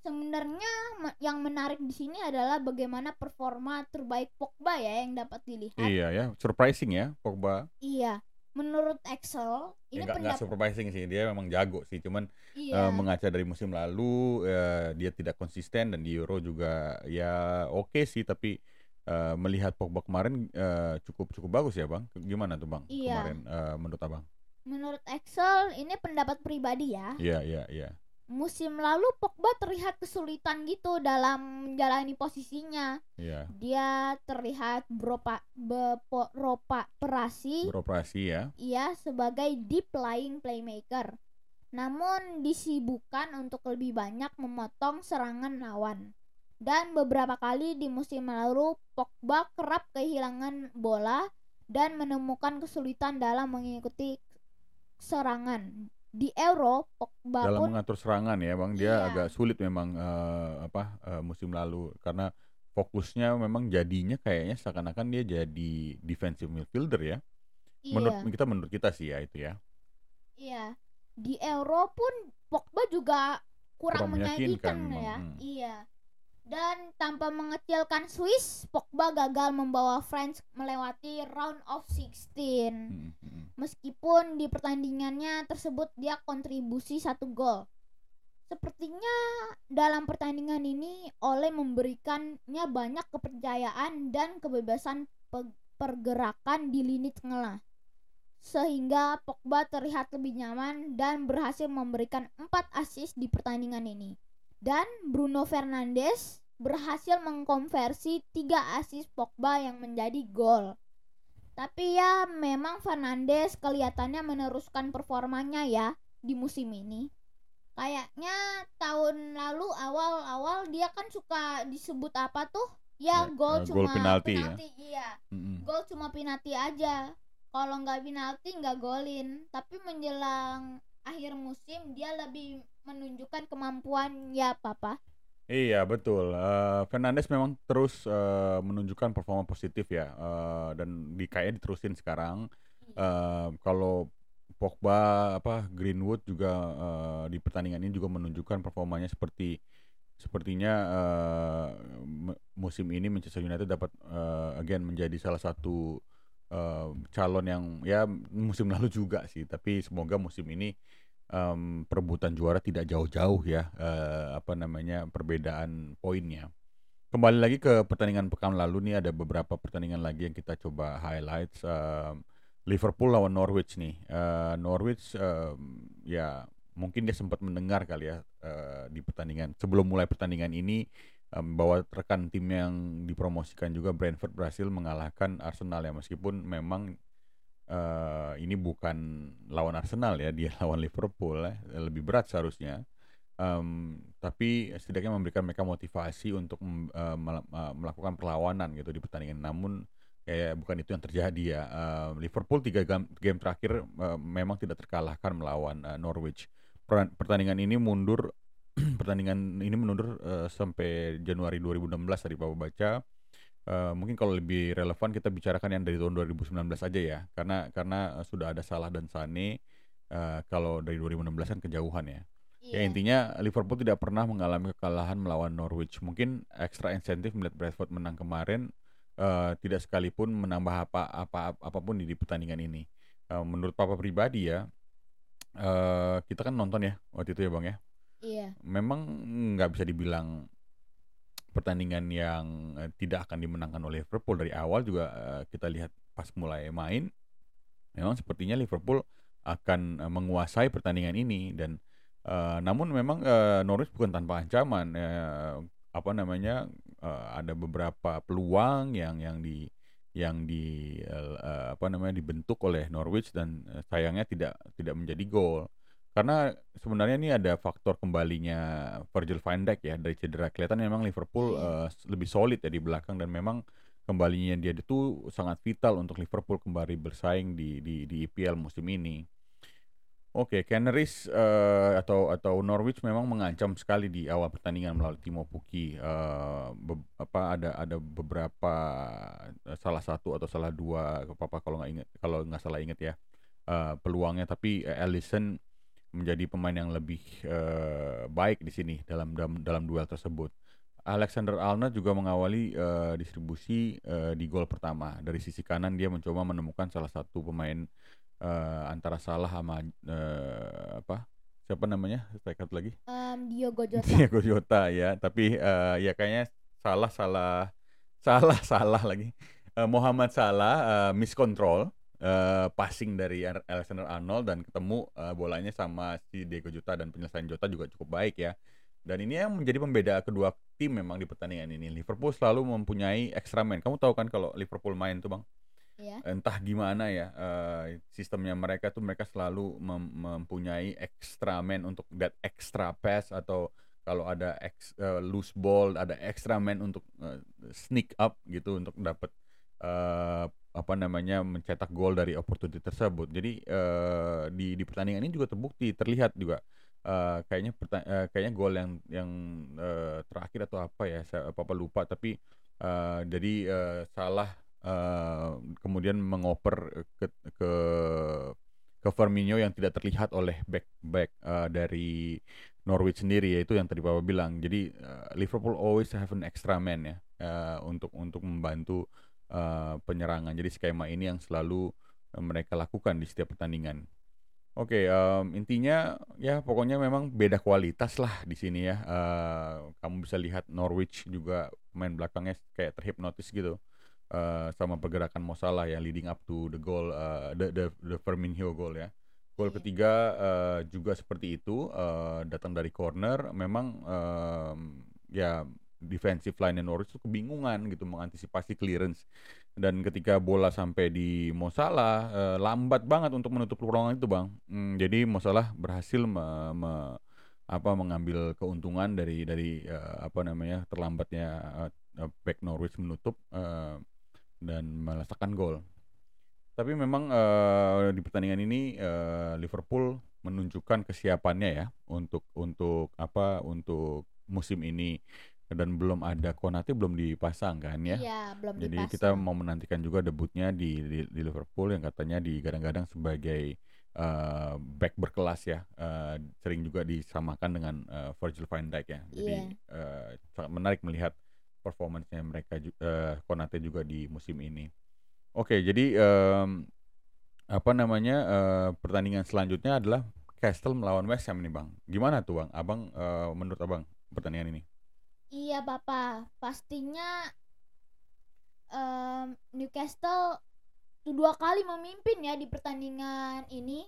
Sebenarnya yang menarik di sini adalah bagaimana performa terbaik Pogba ya yang dapat dilihat. Iya ya, surprising ya Pogba. Iya. Menurut Excel, ini nggak nggak pendapat surprising sih, dia memang jago sih. Cuman iya. eh, mengaca dari musim lalu eh, dia tidak konsisten dan di Euro juga ya oke sih. Tapi eh, melihat Pogba kemarin eh, cukup cukup bagus ya bang. Gimana tuh bang Iya. kemarin eh, menurut abang? Menurut Excel, ini pendapat pribadi ya. Iya iya iya. Musim lalu Pogba terlihat kesulitan gitu dalam menjalani posisinya. Iya. Dia terlihat beropa beropa perasi Beroperasi ya. ia sebagai deep lying playmaker. Namun disibukkan untuk lebih banyak memotong serangan lawan. Dan beberapa kali di musim lalu Pogba kerap kehilangan bola dan menemukan kesulitan dalam mengikuti serangan. Di Euro Pogba Dalam pun mengatur serangan ya bang, dia Iya. agak sulit memang eh, apa eh, musim lalu karena fokusnya memang jadinya kayaknya seakan-akan dia jadi defensive midfielder ya. iya, Menurut kita menurut kita sih ya itu ya. iya. Di Euro pun Pogba juga kurang, Kurang meyakinkan memang, ya. hmm. Iya. Dan tanpa mengecilkan Swiss, Pogba gagal membawa France melewati round of 16. Mm, mm. Meskipun di pertandingannya tersebut dia kontribusi satu gol. Sepertinya dalam pertandingan ini Ole memberikannya banyak kepercayaan dan kebebasan pe- pergerakan di lini tengah. Sehingga Pogba terlihat lebih nyaman dan berhasil memberikan 4 assist di pertandingan ini. Dan Bruno Fernandes berhasil mengkonversi 3 assist Pogba yang menjadi gol. Tapi ya memang Fernandes kelihatannya meneruskan performanya ya di musim ini. Kayaknya tahun lalu awal-awal dia kan suka disebut apa tuh? Ya, Ya, gol eh, cuma gol penalti ya. Iya, Mm, mm. gol cuma penalti aja. Kalau nggak penalti nggak golin. Tapi menjelang akhir musim dia lebih menunjukkan kemampuan ya papa. Iya betul. Eh, Fernandes memang terus eh, menunjukkan performa positif ya eh, dan di kayaknya diterusin sekarang. Eh, kalau Pogba apa Greenwood juga eh, di pertandingan ini juga menunjukkan performanya seperti sepertinya eh, mu- musim ini Manchester United dapat eh, again menjadi salah satu eh, calon yang ya musim lalu juga sih. Tapi semoga musim ini em, perebutan juara tidak jauh-jauh ya eh, apa namanya perbedaan poinnya. Kembali lagi ke pertandingan pekan lalu nih ada beberapa pertandingan lagi yang kita coba highlights. Em, Liverpool lawan Norwich nih. Eh, Norwich em, ya mungkin dia sempat mendengar kali ya eh, di pertandingan sebelum mulai pertandingan ini em, bahwa rekan tim yang dipromosikan juga Brentford berhasil mengalahkan Arsenal ya meskipun memang eh, ini bukan lawan Arsenal ya, dia lawan Liverpool ya, lebih berat seharusnya. Em, tapi setidaknya memberikan mereka motivasi untuk eh, melakukan perlawanan gitu di pertandingan. Namun kayak bukan itu yang terjadi ya. Em, Liverpool tiga gam- game terakhir eh, memang tidak terkalahkan melawan eh, Norwich. Per- Pertandingan ini mundur, pertandingan ini mundur eh, sampai Januari 2016 tadi Bapak baca. Eh, mungkin kalau lebih relevan kita bicarakan yang dari tahun 2019 aja ya. Karena karena eh, sudah ada Salah dan Sane eh, kalau dari 2016 kan kejauhan ya. Ya Iya. intinya Liverpool tidak pernah mengalami kekalahan melawan Norwich. Mungkin ekstra insentif melihat Brentford menang kemarin eh, tidak sekalipun menambah apa apa apa pun di, di pertandingan ini. Eh, menurut papa pribadi ya eh, kita kan nonton ya waktu itu ya bang ya. Iya. memang nggak bisa dibilang pertandingan yang eh, tidak akan dimenangkan oleh Liverpool dari awal juga eh, kita lihat pas mulai main memang sepertinya Liverpool akan eh, menguasai pertandingan ini dan eh, namun memang eh, Norwich bukan tanpa ancaman eh, apa namanya eh, ada beberapa peluang yang yang di yang di eh, apa namanya dibentuk oleh Norwich dan sayangnya tidak tidak menjadi gol karena sebenarnya ini ada faktor kembalinya Virgil van Dijk ya dari cedera kelihatan memang Liverpool eh, lebih solid ya di belakang dan memang kembalinya dia itu sangat vital untuk Liverpool kembali bersaing di di di IPL musim ini. Oke, Canaries eh, atau atau Norwich memang mengancam sekali di awal pertandingan melawan Timo Pukki. Eh, be- apa ada ada beberapa salah satu atau salah dua apa kalau nggak inget kalau nggak salah inget ya eh, peluangnya. Tapi eh, Alisson menjadi pemain yang lebih eh, baik di sini dalam dalam dalam duel tersebut. Alexander Arnold juga mengawali eh, distribusi eh, di gol pertama. Dari sisi kanan dia mencoba menemukan salah satu pemain eh, antara Salah sama eh, apa? Siapa namanya? Striker lagi? Em, Diogo Jota. Diego Jota ya. Tapi eh, ya kayaknya salah salah salah salah lagi. Eh, Muhammad Salah eh, miscontrol eh, passing dari Ar- Alexander Arnold dan ketemu eh, bolanya sama si Diego Jota dan penyelesaian Jota juga cukup baik ya. Dan ini yang menjadi pembeda kedua tim memang di pertandingan ini. Liverpool selalu mempunyai extra man. Kamu tahu kan kalau Liverpool main tuh bang, ya. entah gimana ya eh, sistemnya mereka tuh mereka selalu mem- mempunyai extra man untuk that extra pass atau kalau ada ex, eh, loose ball ada extra man untuk eh, sneak up gitu untuk dapat eh, apa namanya mencetak gol dari opportunity tersebut. Jadi eh, di di pertandingan ini juga terbukti terlihat juga eh, kayaknya eh, kayaknya gol yang yang eh, terakhir atau apa ya saya apa apa lupa tapi eh, jadi eh, salah eh, kemudian mengoper ke ke ke Firmino yang tidak terlihat oleh back back eh, dari Norwich sendiri yaitu yang tadi Bapak bilang. Jadi eh, Liverpool always have an extra man ya eh, untuk untuk membantu eh, penyerangan. Jadi skema ini yang selalu eh, mereka lakukan di setiap pertandingan. Oke, em, intinya ya pokoknya memang beda kualitas lah di sini ya. Eh, kamu bisa lihat Norwich juga pemain belakangnya kayak terhipnotis gitu eh, sama pergerakan Mo Salah ya leading up to the goal eh, the the the Firmino goal ya. Gol ketiga eh, juga seperti itu eh, datang dari corner. Memang em, ya defensive line Norwich tuh kebingungan gitu mengantisipasi clearance dan ketika bola sampai di Mo Salah eh, lambat banget untuk menutup ruangan itu bang. Hmm, jadi Mo Salah berhasil me- me- apa mengambil keuntungan dari dari eh, apa namanya terlambatnya eh, eh, back Norwich menutup eh, dan meletakkan gol. Tapi memang eh, di pertandingan ini eh, Liverpool menunjukkan kesiapannya ya untuk untuk apa untuk musim ini dan belum ada Konate belum dipasang kan ya. Iya, belum Jadi dipasang. kita mau menantikan juga debutnya di, di, di Liverpool yang katanya digadang-gadang sebagai eh, back berkelas ya. Eh, sering juga disamakan dengan eh, Virgil van Dijk ya. Jadi Iya. eh, sangat menarik melihat performance-nya mereka eh, Konate juga di musim ini. Oke, jadi em, apa namanya eh, pertandingan selanjutnya adalah Castle melawan West Ham nih bang. Gimana tuh bang? Abang eh, menurut abang pertandingan ini? Iya, Bapak. Pastinya em, Newcastle dua kali memimpin ya di pertandingan ini.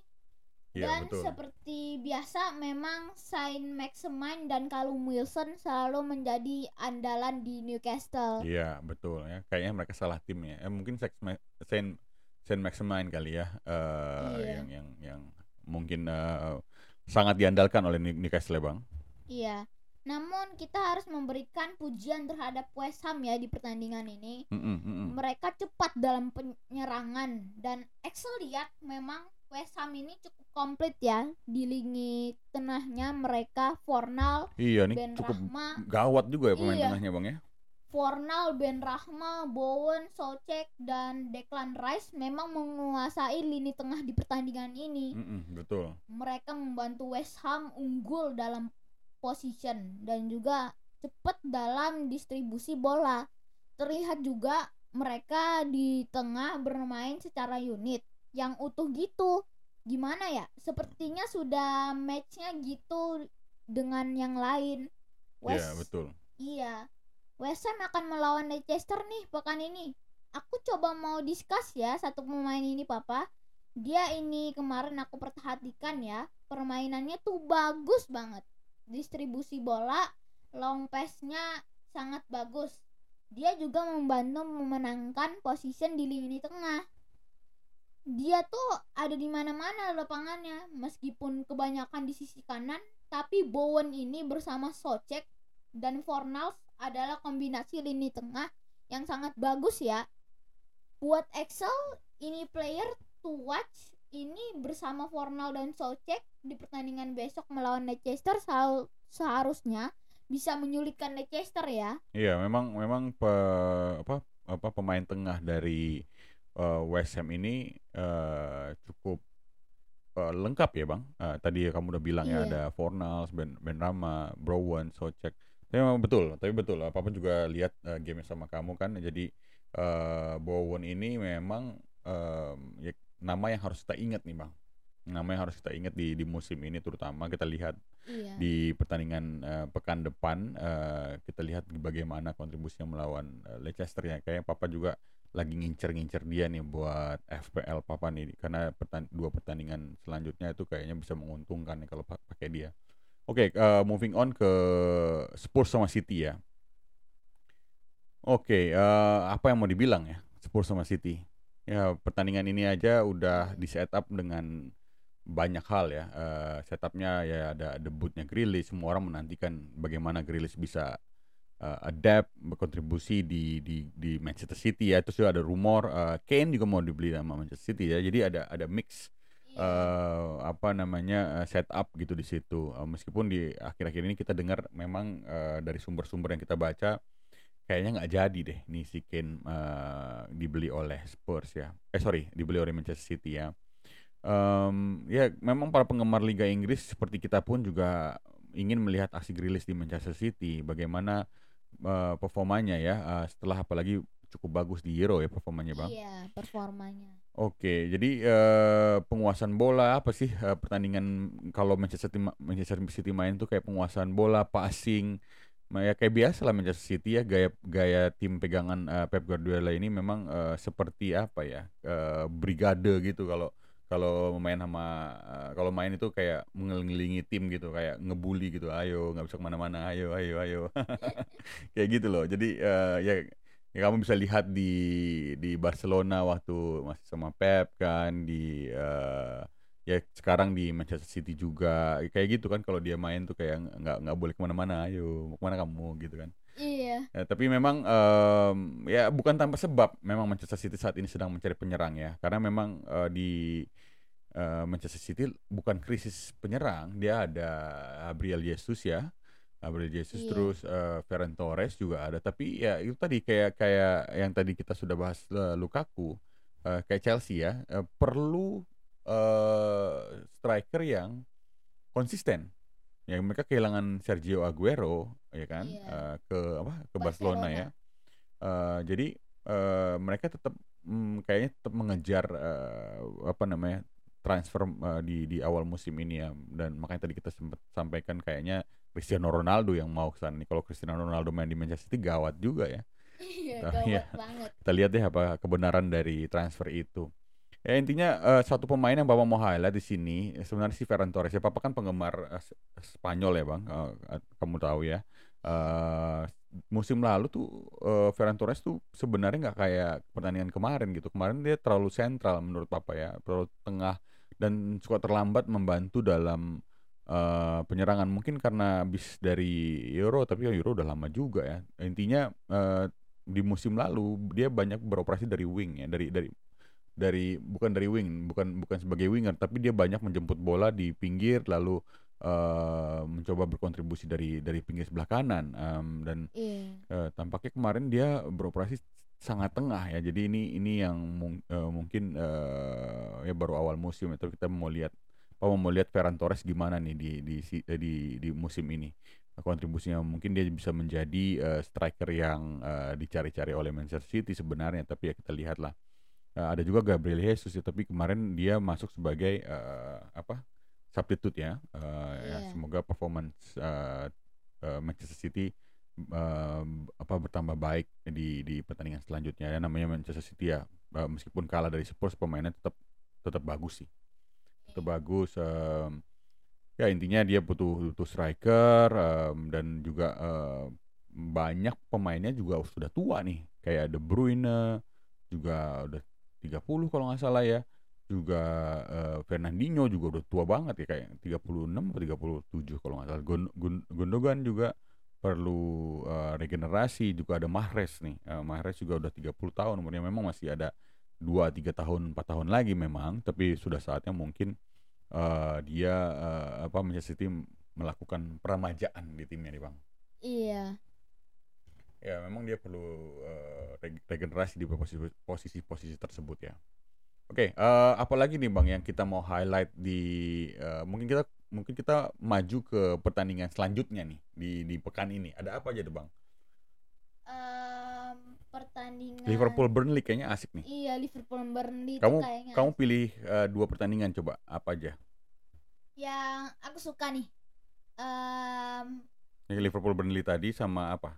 Iya Dan betul. seperti biasa memang Saint Maximin dan Callum Wilson selalu menjadi andalan di Newcastle. Iya betul ya. Kayaknya mereka salah tim ya. Eh, mungkin Saint Saint Maximin kali ya. eh, Iya. Yang yang yang mungkin eh, sangat diandalkan oleh New- Newcastle ya bang. Iya. Namun kita harus memberikan pujian terhadap West Ham ya di pertandingan ini. Mm-mm, mm-mm. Mereka cepat dalam penyerangan dan Excel lihat memang West Ham ini cukup komplit ya di lini tengahnya mereka Fornal, Iya nih Ben cukup Rahma, gawat juga ya pemain Iya. tengahnya bang ya. Fornal, Ben Rahma, Bowen, Socek dan Declan Rice memang menguasai lini tengah di pertandingan ini. Mm-mm, betul. Mereka membantu West Ham unggul dalam position dan juga cepat dalam distribusi bola. Terlihat juga mereka di tengah bermain secara unit yang utuh gitu. Gimana ya? Sepertinya sudah matchnya gitu dengan yang lain. Iya West betul. Iya. West Ham akan melawan Leicester nih pekan ini. Aku coba mau discuss ya satu pemain ini papa. Dia ini kemarin aku perhatikan ya. Permainannya tuh bagus banget. Distribusi bola, long pass-nya sangat bagus. Dia juga membantu memenangkan position di lini tengah. Dia tuh ada di mana-mana lapangannya, meskipun kebanyakan di sisi kanan, tapi Bowen ini bersama Socek dan Fornals adalah kombinasi lini tengah yang sangat bagus ya. Buat Excel, ini player to watch ini bersama Fornal dan Soucek di pertandingan besok melawan Leicester seharusnya bisa menyulitkan Leicester ya. Iya, memang memang pe, apa apa pemain tengah dari eh, West Ham ini eh, cukup eh, lengkap ya, Bang. Eh, tadi kamu udah bilang ya Iya. ada Fornals, Ben Benrahma, Brown, Socek. Tapi memang betul, tapi betul. Apa-apa juga lihat eh, game sama kamu kan. Jadi eh Bowen ini memang em, ya, nama yang harus kita ingat nih, Bang. Nama yang harus kita ingat di di musim ini terutama kita lihat Iya. di pertandingan eh, pekan depan eh, kita lihat bagaimana kontribusinya melawan eh, Leicester ya kayak Papa juga lagi ngincer-ngincer dia nih buat FPL Papa nih karena pertan- dua pertandingan selanjutnya itu kayaknya bisa menguntungkan nih kalau pa- pakai dia. Oke, eh, moving on ke Spurs sama City ya. Oke, eh, apa yang mau dibilang ya Spurs sama City? Ya pertandingan ini aja udah di setup dengan banyak hal ya. Eh, setupnya ya ada debutnya Grealish. Semua orang menantikan bagaimana Grealish bisa eh, adapt, berkontribusi di di di Manchester City ya. Terus juga ada rumor eh, Kane juga mau dibeli sama Manchester City ya. Jadi ada ada mix eh apa namanya eh, setup gitu di situ. Eh, meskipun di akhir-akhir ini kita dengar memang eh, dari sumber-sumber yang kita baca kayaknya nggak jadi deh nih si Kane eh, dibeli oleh Spurs ya. Eh sorry, dibeli oleh Manchester City ya. Em, ya memang para penggemar Liga Inggris seperti kita pun juga ingin melihat aksi Grealish di Manchester City. Bagaimana eh, performanya ya eh, setelah apalagi cukup bagus di Euro ya performanya bang. Iya, performanya. Oke, jadi eh, penguasaan bola apa sih eh, pertandingan kalau Manchester City, Manchester City main tuh kayak penguasaan bola, passing, ya kayak biasa lah Manchester City ya gaya gaya tim pegangan eh, Pep Guardiola ini memang eh, seperti apa ya eh, brigade gitu kalau kalau main sama eh, kalau main itu kayak mengelilingi tim gitu kayak ngebully gitu ayo nggak bisa ke mana-mana ayo ayo ayo. Kayak gitu loh. Jadi eh, ya ya kamu bisa lihat di di Barcelona waktu masih sama Pep kan di eh, ya sekarang di Manchester City juga. Kayak gitu kan kalau dia main tuh kayak nggak nggak boleh ke mana-mana ayo mau ke mana kamu? gitu kan. Iya. Ya, tapi memang em, ya bukan tanpa sebab memang Manchester City saat ini sedang mencari penyerang ya. Karena memang eh, di eh, Manchester City bukan krisis penyerang. Dia ada Gabriel Jesus ya. Gabriel Jesus Iya. terus eh, Ferran Torres juga ada. Tapi ya itu tadi kayak kayak yang tadi kita sudah bahas eh, Lukaku eh, kayak Chelsea ya. Eh, perlu eh, striker yang konsisten ya mereka kehilangan Sergio Aguero ya kan Iya. eh, ke apa ke Barcelona, Barcelona. ya Eh, jadi eh, mereka tetap mm, kayaknya tetap mengejar eh, apa namanya transfer eh, di di awal musim ini ya dan makanya tadi kita sempat sampaikan kayaknya Cristiano Ronaldo yang mau ke sana nih kalau Cristiano Ronaldo main di Manchester City gawat juga ya Iya, Tapi ya. gawat banget. kita lihat deh apa kebenaran dari transfer itu. Ya intinya eh, satu pemain yang Bapak mau highlight di sini eh, sebenarnya si Ferran Torres. Ya Papa kan penggemar S- Spanyol ya Bang, eh, kamu tahu ya. Eh, musim lalu tuh eh, Ferran Torres tuh sebenarnya nggak kayak pertandingan kemarin gitu. Kemarin dia terlalu sentral menurut Papa ya, terlalu tengah dan suka terlambat membantu dalam eh, penyerangan. Mungkin karena habis dari Euro, tapi kan Euro udah lama juga ya. Intinya eh, di musim lalu dia banyak beroperasi dari wing ya dari dari dari bukan dari wing bukan bukan sebagai winger tapi dia banyak menjemput bola di pinggir lalu eh, mencoba berkontribusi dari dari pinggir sebelah kanan Em, dan Iya. eh, tampaknya kemarin dia beroperasi sangat tengah ya jadi ini ini yang mung- eh, mungkin eh, ya baru awal musim tapi kita mau lihat Papa mau lihat Ferran Torres gimana nih di di si- eh, di di musim ini kontribusinya mungkin dia bisa menjadi eh, striker yang eh, dicari-cari oleh Manchester City sebenarnya tapi ya kita lihatlah Eh, ada juga Gabriel Jesus ya tapi kemarin dia masuk sebagai eh, apa substitute ya. Eh, ya, Iya. semoga performance eh, eh, Manchester City eh, apa bertambah baik di di pertandingan selanjutnya. Ya namanya Manchester City ya eh, meskipun kalah dari Spurs pemainnya tetap tetap bagus sih. Tetap bagus em, ya intinya dia butuh butuh striker em, dan juga eh, banyak pemainnya juga sudah tua nih. Kayak De Bruyne juga udah 30 kalau nggak salah ya. Juga eh, Fernandinho juga udah tua banget ya kayak 36 atau 37 kalau nggak salah. Gun- Gun- Gundogan juga perlu eh, regenerasi. Juga ada Mahrez nih. Eh, Mahrez juga udah 30 tahun umurnya. Memang masih ada dua tiga tahun empat tahun lagi memang. Tapi sudah saatnya mungkin eh, dia eh, apa Manchester City melakukan peremajaan di timnya nih bang. Iya. Ya memang dia perlu reg- regenerasi di posisi posisi-posisi tersebut ya. Oke eh, apalagi nih bang yang kita mau highlight di eh, mungkin kita mungkin kita maju ke pertandingan selanjutnya nih di di pekan ini. Ada apa aja tuh bang? Em, pertandingan Liverpool Burnley kayaknya asik nih. Iya, Liverpool Burnley itu kamu kayaknya kamu pilih eh, dua pertandingan coba apa aja? Yang aku suka nih. Yang Liverpool Burnley tadi sama apa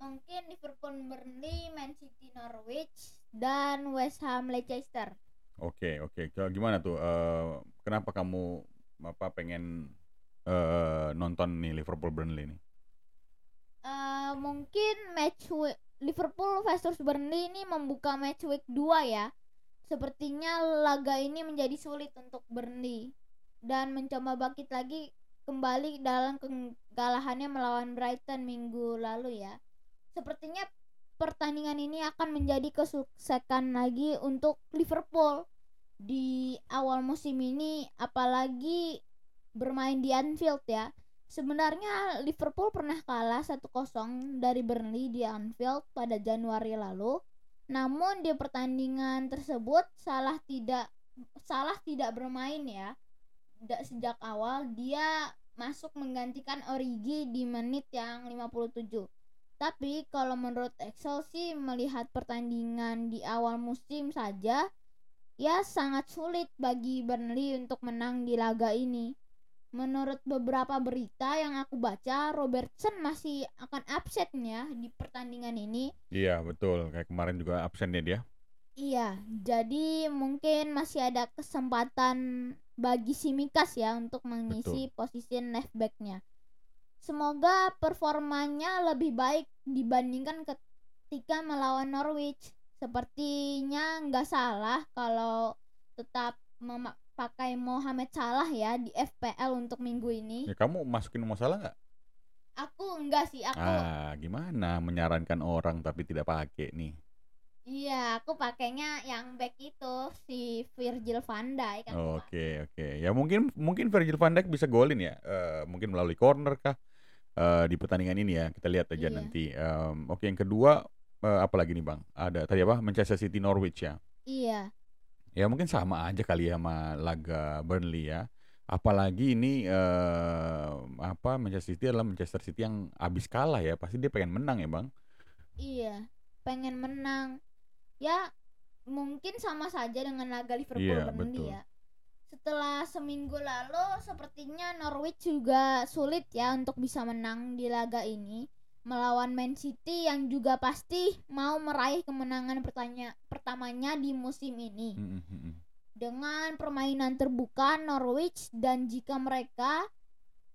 mungkin Liverpool Burnley, Man City Norwich dan West Ham Leicester. Oke oke Kalau gimana tuh eh, kenapa kamu apa pengen eh, nonton nih Liverpool Burnley nih Eh, mungkin match week Liverpool versus Burnley ini membuka match week 2 ya. Sepertinya laga ini menjadi sulit untuk Burnley dan mencoba bangkit lagi kembali dalam kegalahannya melawan Brighton minggu lalu ya. Sepertinya pertandingan ini akan menjadi kesuksesan lagi untuk Liverpool di awal musim ini apalagi bermain di Anfield ya. Sebenarnya Liverpool pernah kalah 1-0 dari Burnley di Anfield pada Januari lalu. Namun di pertandingan tersebut salah tidak salah tidak bermain ya. Sejak awal dia masuk menggantikan Origi di menit yang 57. Tapi kalau menurut Excel sih melihat pertandingan di awal musim saja ya sangat sulit bagi Burnley untuk menang di laga ini. Menurut beberapa berita yang aku baca, Robertson masih akan absen ya di pertandingan ini. Iya betul kayak kemarin juga absennya dia Iya, jadi mungkin masih ada kesempatan bagi Simikas ya untuk mengisi posisi left back-nya. Semoga performanya lebih baik dibandingkan ketika melawan Norwich. Sepertinya nggak salah kalau tetap memakai Mohamed Salah ya di FPL untuk minggu ini. ya kamu masukin masalah nggak Aku enggak sih, aku ah gimana menyarankan orang tapi tidak pakai nih iya, aku pakainya yang back itu si Virgil van Dijk kan. Oke oke ya mungkin mungkin Virgil van Dijk bisa golin ya Eh, mungkin melalui corner kah Eh, di pertandingan ini ya kita lihat aja Iya. nanti Em, oke yang kedua eh, apa lagi nih bang ada tadi apa Manchester City Norwich ya Iya. ya mungkin sama aja kali ya sama laga Burnley ya apalagi ini eh, apa Manchester City adalah Manchester City yang abis kalah ya pasti dia pengen menang ya bang Iya, pengen menang. Ya, mungkin sama saja dengan laga Liverpool Iya, Burnley betul. ya. Setelah seminggu lalu, sepertinya Norwich juga sulit ya untuk bisa menang di laga ini melawan Man City yang juga pasti mau meraih kemenangan pertanya pertamanya di musim ini. Dengan permainan terbuka Norwich dan jika mereka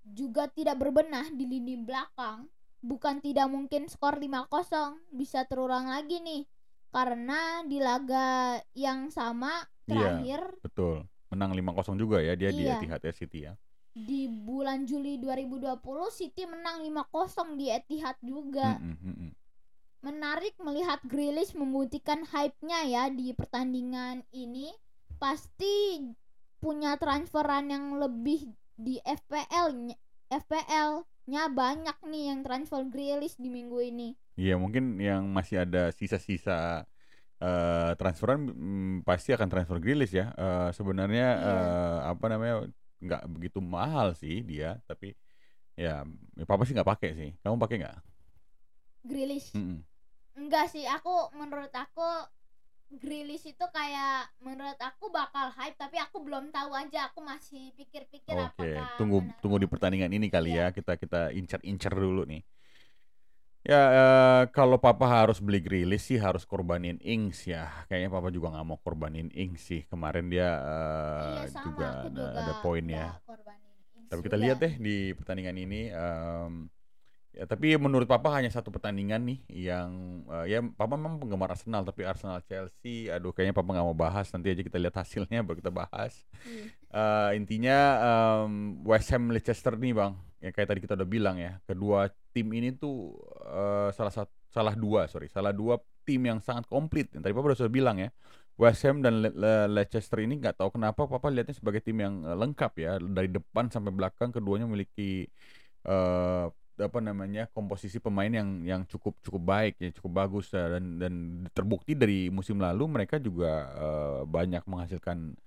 juga tidak berbenah di lini belakang, bukan tidak mungkin skor 5-0 bisa terulang lagi nih. Karena di laga yang sama Iya. terakhir betul menang 5-0 juga ya dia di Iya. Etihad City ya di bulan Juli 2020 City menang 5-0 di Etihad juga. Mm, mm. Menarik melihat Grealish membuktikan hype-nya ya di pertandingan ini. Pasti punya transferan yang lebih di FPL -nya. FPL-nya banyak nih yang transfer Grealish di minggu ini. Iya mungkin yang masih ada sisa-sisa eh transferan mm, pasti akan transfer Grealish ya. Eh, sebenarnya Iya. eh, apa namanya nggak begitu mahal sih dia, tapi ya, ya papa sih nggak pakai sih. Kamu pakai nggak? Grealish. Mm-mm. Enggak sih, aku menurut aku Grealish itu kayak menurut aku bakal hype tapi aku belum tahu aja. Aku masih pikir-pikir Oke, apakah tunggu benar. tunggu di pertandingan ini kali Iya. ya. Kita kita incer-incer dulu nih. Ya eh, kalau papa harus beli Grealish sih harus korbanin Ings ya. Kayaknya papa juga nggak mau korbanin Ings sih. Kemarin dia eh, Iya sama juga ada, juga ada poin ya. Tapi kita juga. lihat deh di pertandingan ini. em, ya, tapi menurut Papa hanya satu pertandingan nih yang eh, ya Papa memang penggemar Arsenal tapi Arsenal Chelsea, aduh kayaknya Papa nggak mau bahas. Nanti aja kita lihat hasilnya baru kita bahas. Iya. Eh, intinya em, West Ham Leicester nih bang, ya kayak tadi kita udah bilang ya, kedua tim ini tuh eh, salah satu salah dua sorry salah dua tim yang sangat komplit. Yang tadi Papa udah sudah bilang ya, West Ham dan Le- Le- Leicester ini nggak tahu kenapa Papa lihatnya sebagai tim yang eh, lengkap ya dari depan sampai belakang keduanya memiliki eh apa namanya komposisi pemain yang yang cukup cukup baik ya cukup bagus ya, dan dan terbukti dari musim lalu mereka juga eh, banyak menghasilkan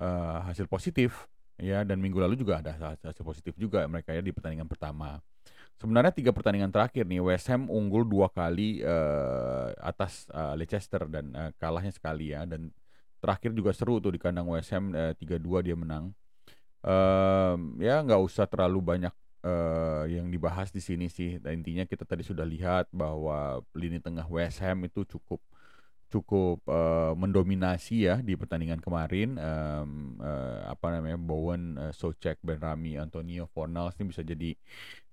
eh, hasil positif ya dan minggu lalu juga ada hasil positif juga mereka ya di pertandingan pertama. Sebenarnya tiga pertandingan terakhir nih West Ham unggul dua kali eh, atas eh, Leicester dan eh, kalahnya sekali ya dan terakhir juga seru tuh di kandang West Ham eh, 3-2 dia menang. Em, ya nggak usah terlalu banyak eh, yang dibahas di sini sih. Dan intinya kita tadi sudah lihat bahwa lini tengah West Ham itu cukup cukup eh, mendominasi ya di pertandingan kemarin. Em, eh, apa namanya Bowen, eh, Socek, Ben Rami, Antonio Fornals ini bisa jadi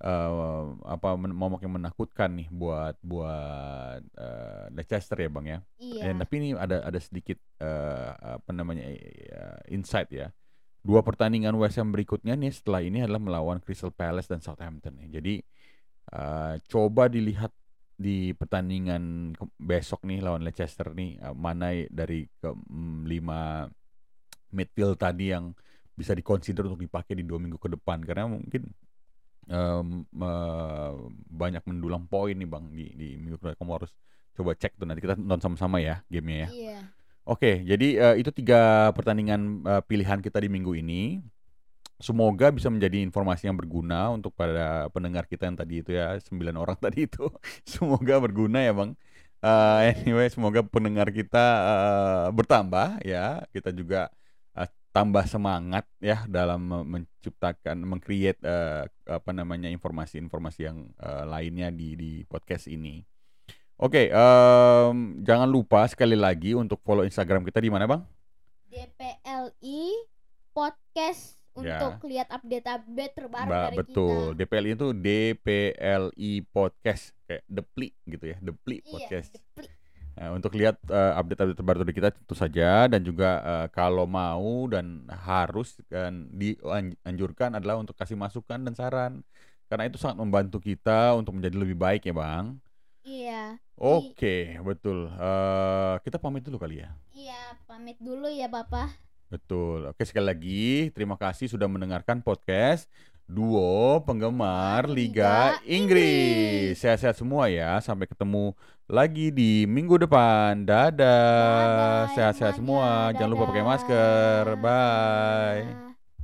eh, apa men- momok yang menakutkan nih buat buat eh, Leicester ya bang ya. Iya. Dan tapi ini ada ada sedikit eh, apa namanya eh, insight ya. Dua pertandingan West Ham berikutnya nih setelah ini adalah melawan Crystal Palace dan Southampton. Jadi eh, coba dilihat di pertandingan besok nih lawan Leicester nih eh, mana dari ke mm, lima midfield tadi yang bisa dikonsider untuk dipakai di dua minggu ke depan karena mungkin em, eh, banyak mendulang poin nih bang di di minggu ke depan kamu harus coba cek tuh nanti kita nonton sama-sama ya gamenya ya. Iya. Oke, jadi eh, itu tiga pertandingan eh, pilihan kita di minggu ini. Semoga bisa menjadi informasi yang berguna untuk para pendengar kita yang tadi itu ya, sembilan orang tadi itu. Semoga berguna ya Bang. Eh, anyway, semoga pendengar kita eh, bertambah ya. Kita juga eh, tambah semangat ya dalam me- menciptakan, mengcreate eh, apa namanya informasi-informasi yang eh, lainnya di di podcast ini. Oke, em, jangan lupa sekali lagi untuk follow Instagram kita di mana, Bang? DPLI podcast Ya. untuk lihat update-update terbaru Mbak, dari betul. kita. DPLI itu DPLI Podcast kayak Depli gitu ya, Depli Iya, Podcast. depli. Nah, untuk lihat eh, update-update terbaru dari kita tentu saja dan juga eh, kalau mau dan harus kan dianjurkan adalah untuk kasih masukan dan saran karena itu sangat membantu kita untuk menjadi lebih baik ya, Bang. Iya. Oke, betul. Eh, kita pamit dulu kali ya. Iya, pamit dulu ya Bapak. Betul. Oke, sekali lagi terima kasih sudah mendengarkan podcast Duo Penggemar Liga Liga Inggris. Sehat-sehat semua ya. Sampai ketemu lagi di minggu depan. Dadah. Dadah Sehat-sehat semua. Jangan lupa pakai Dadah. masker. Bye. Bye.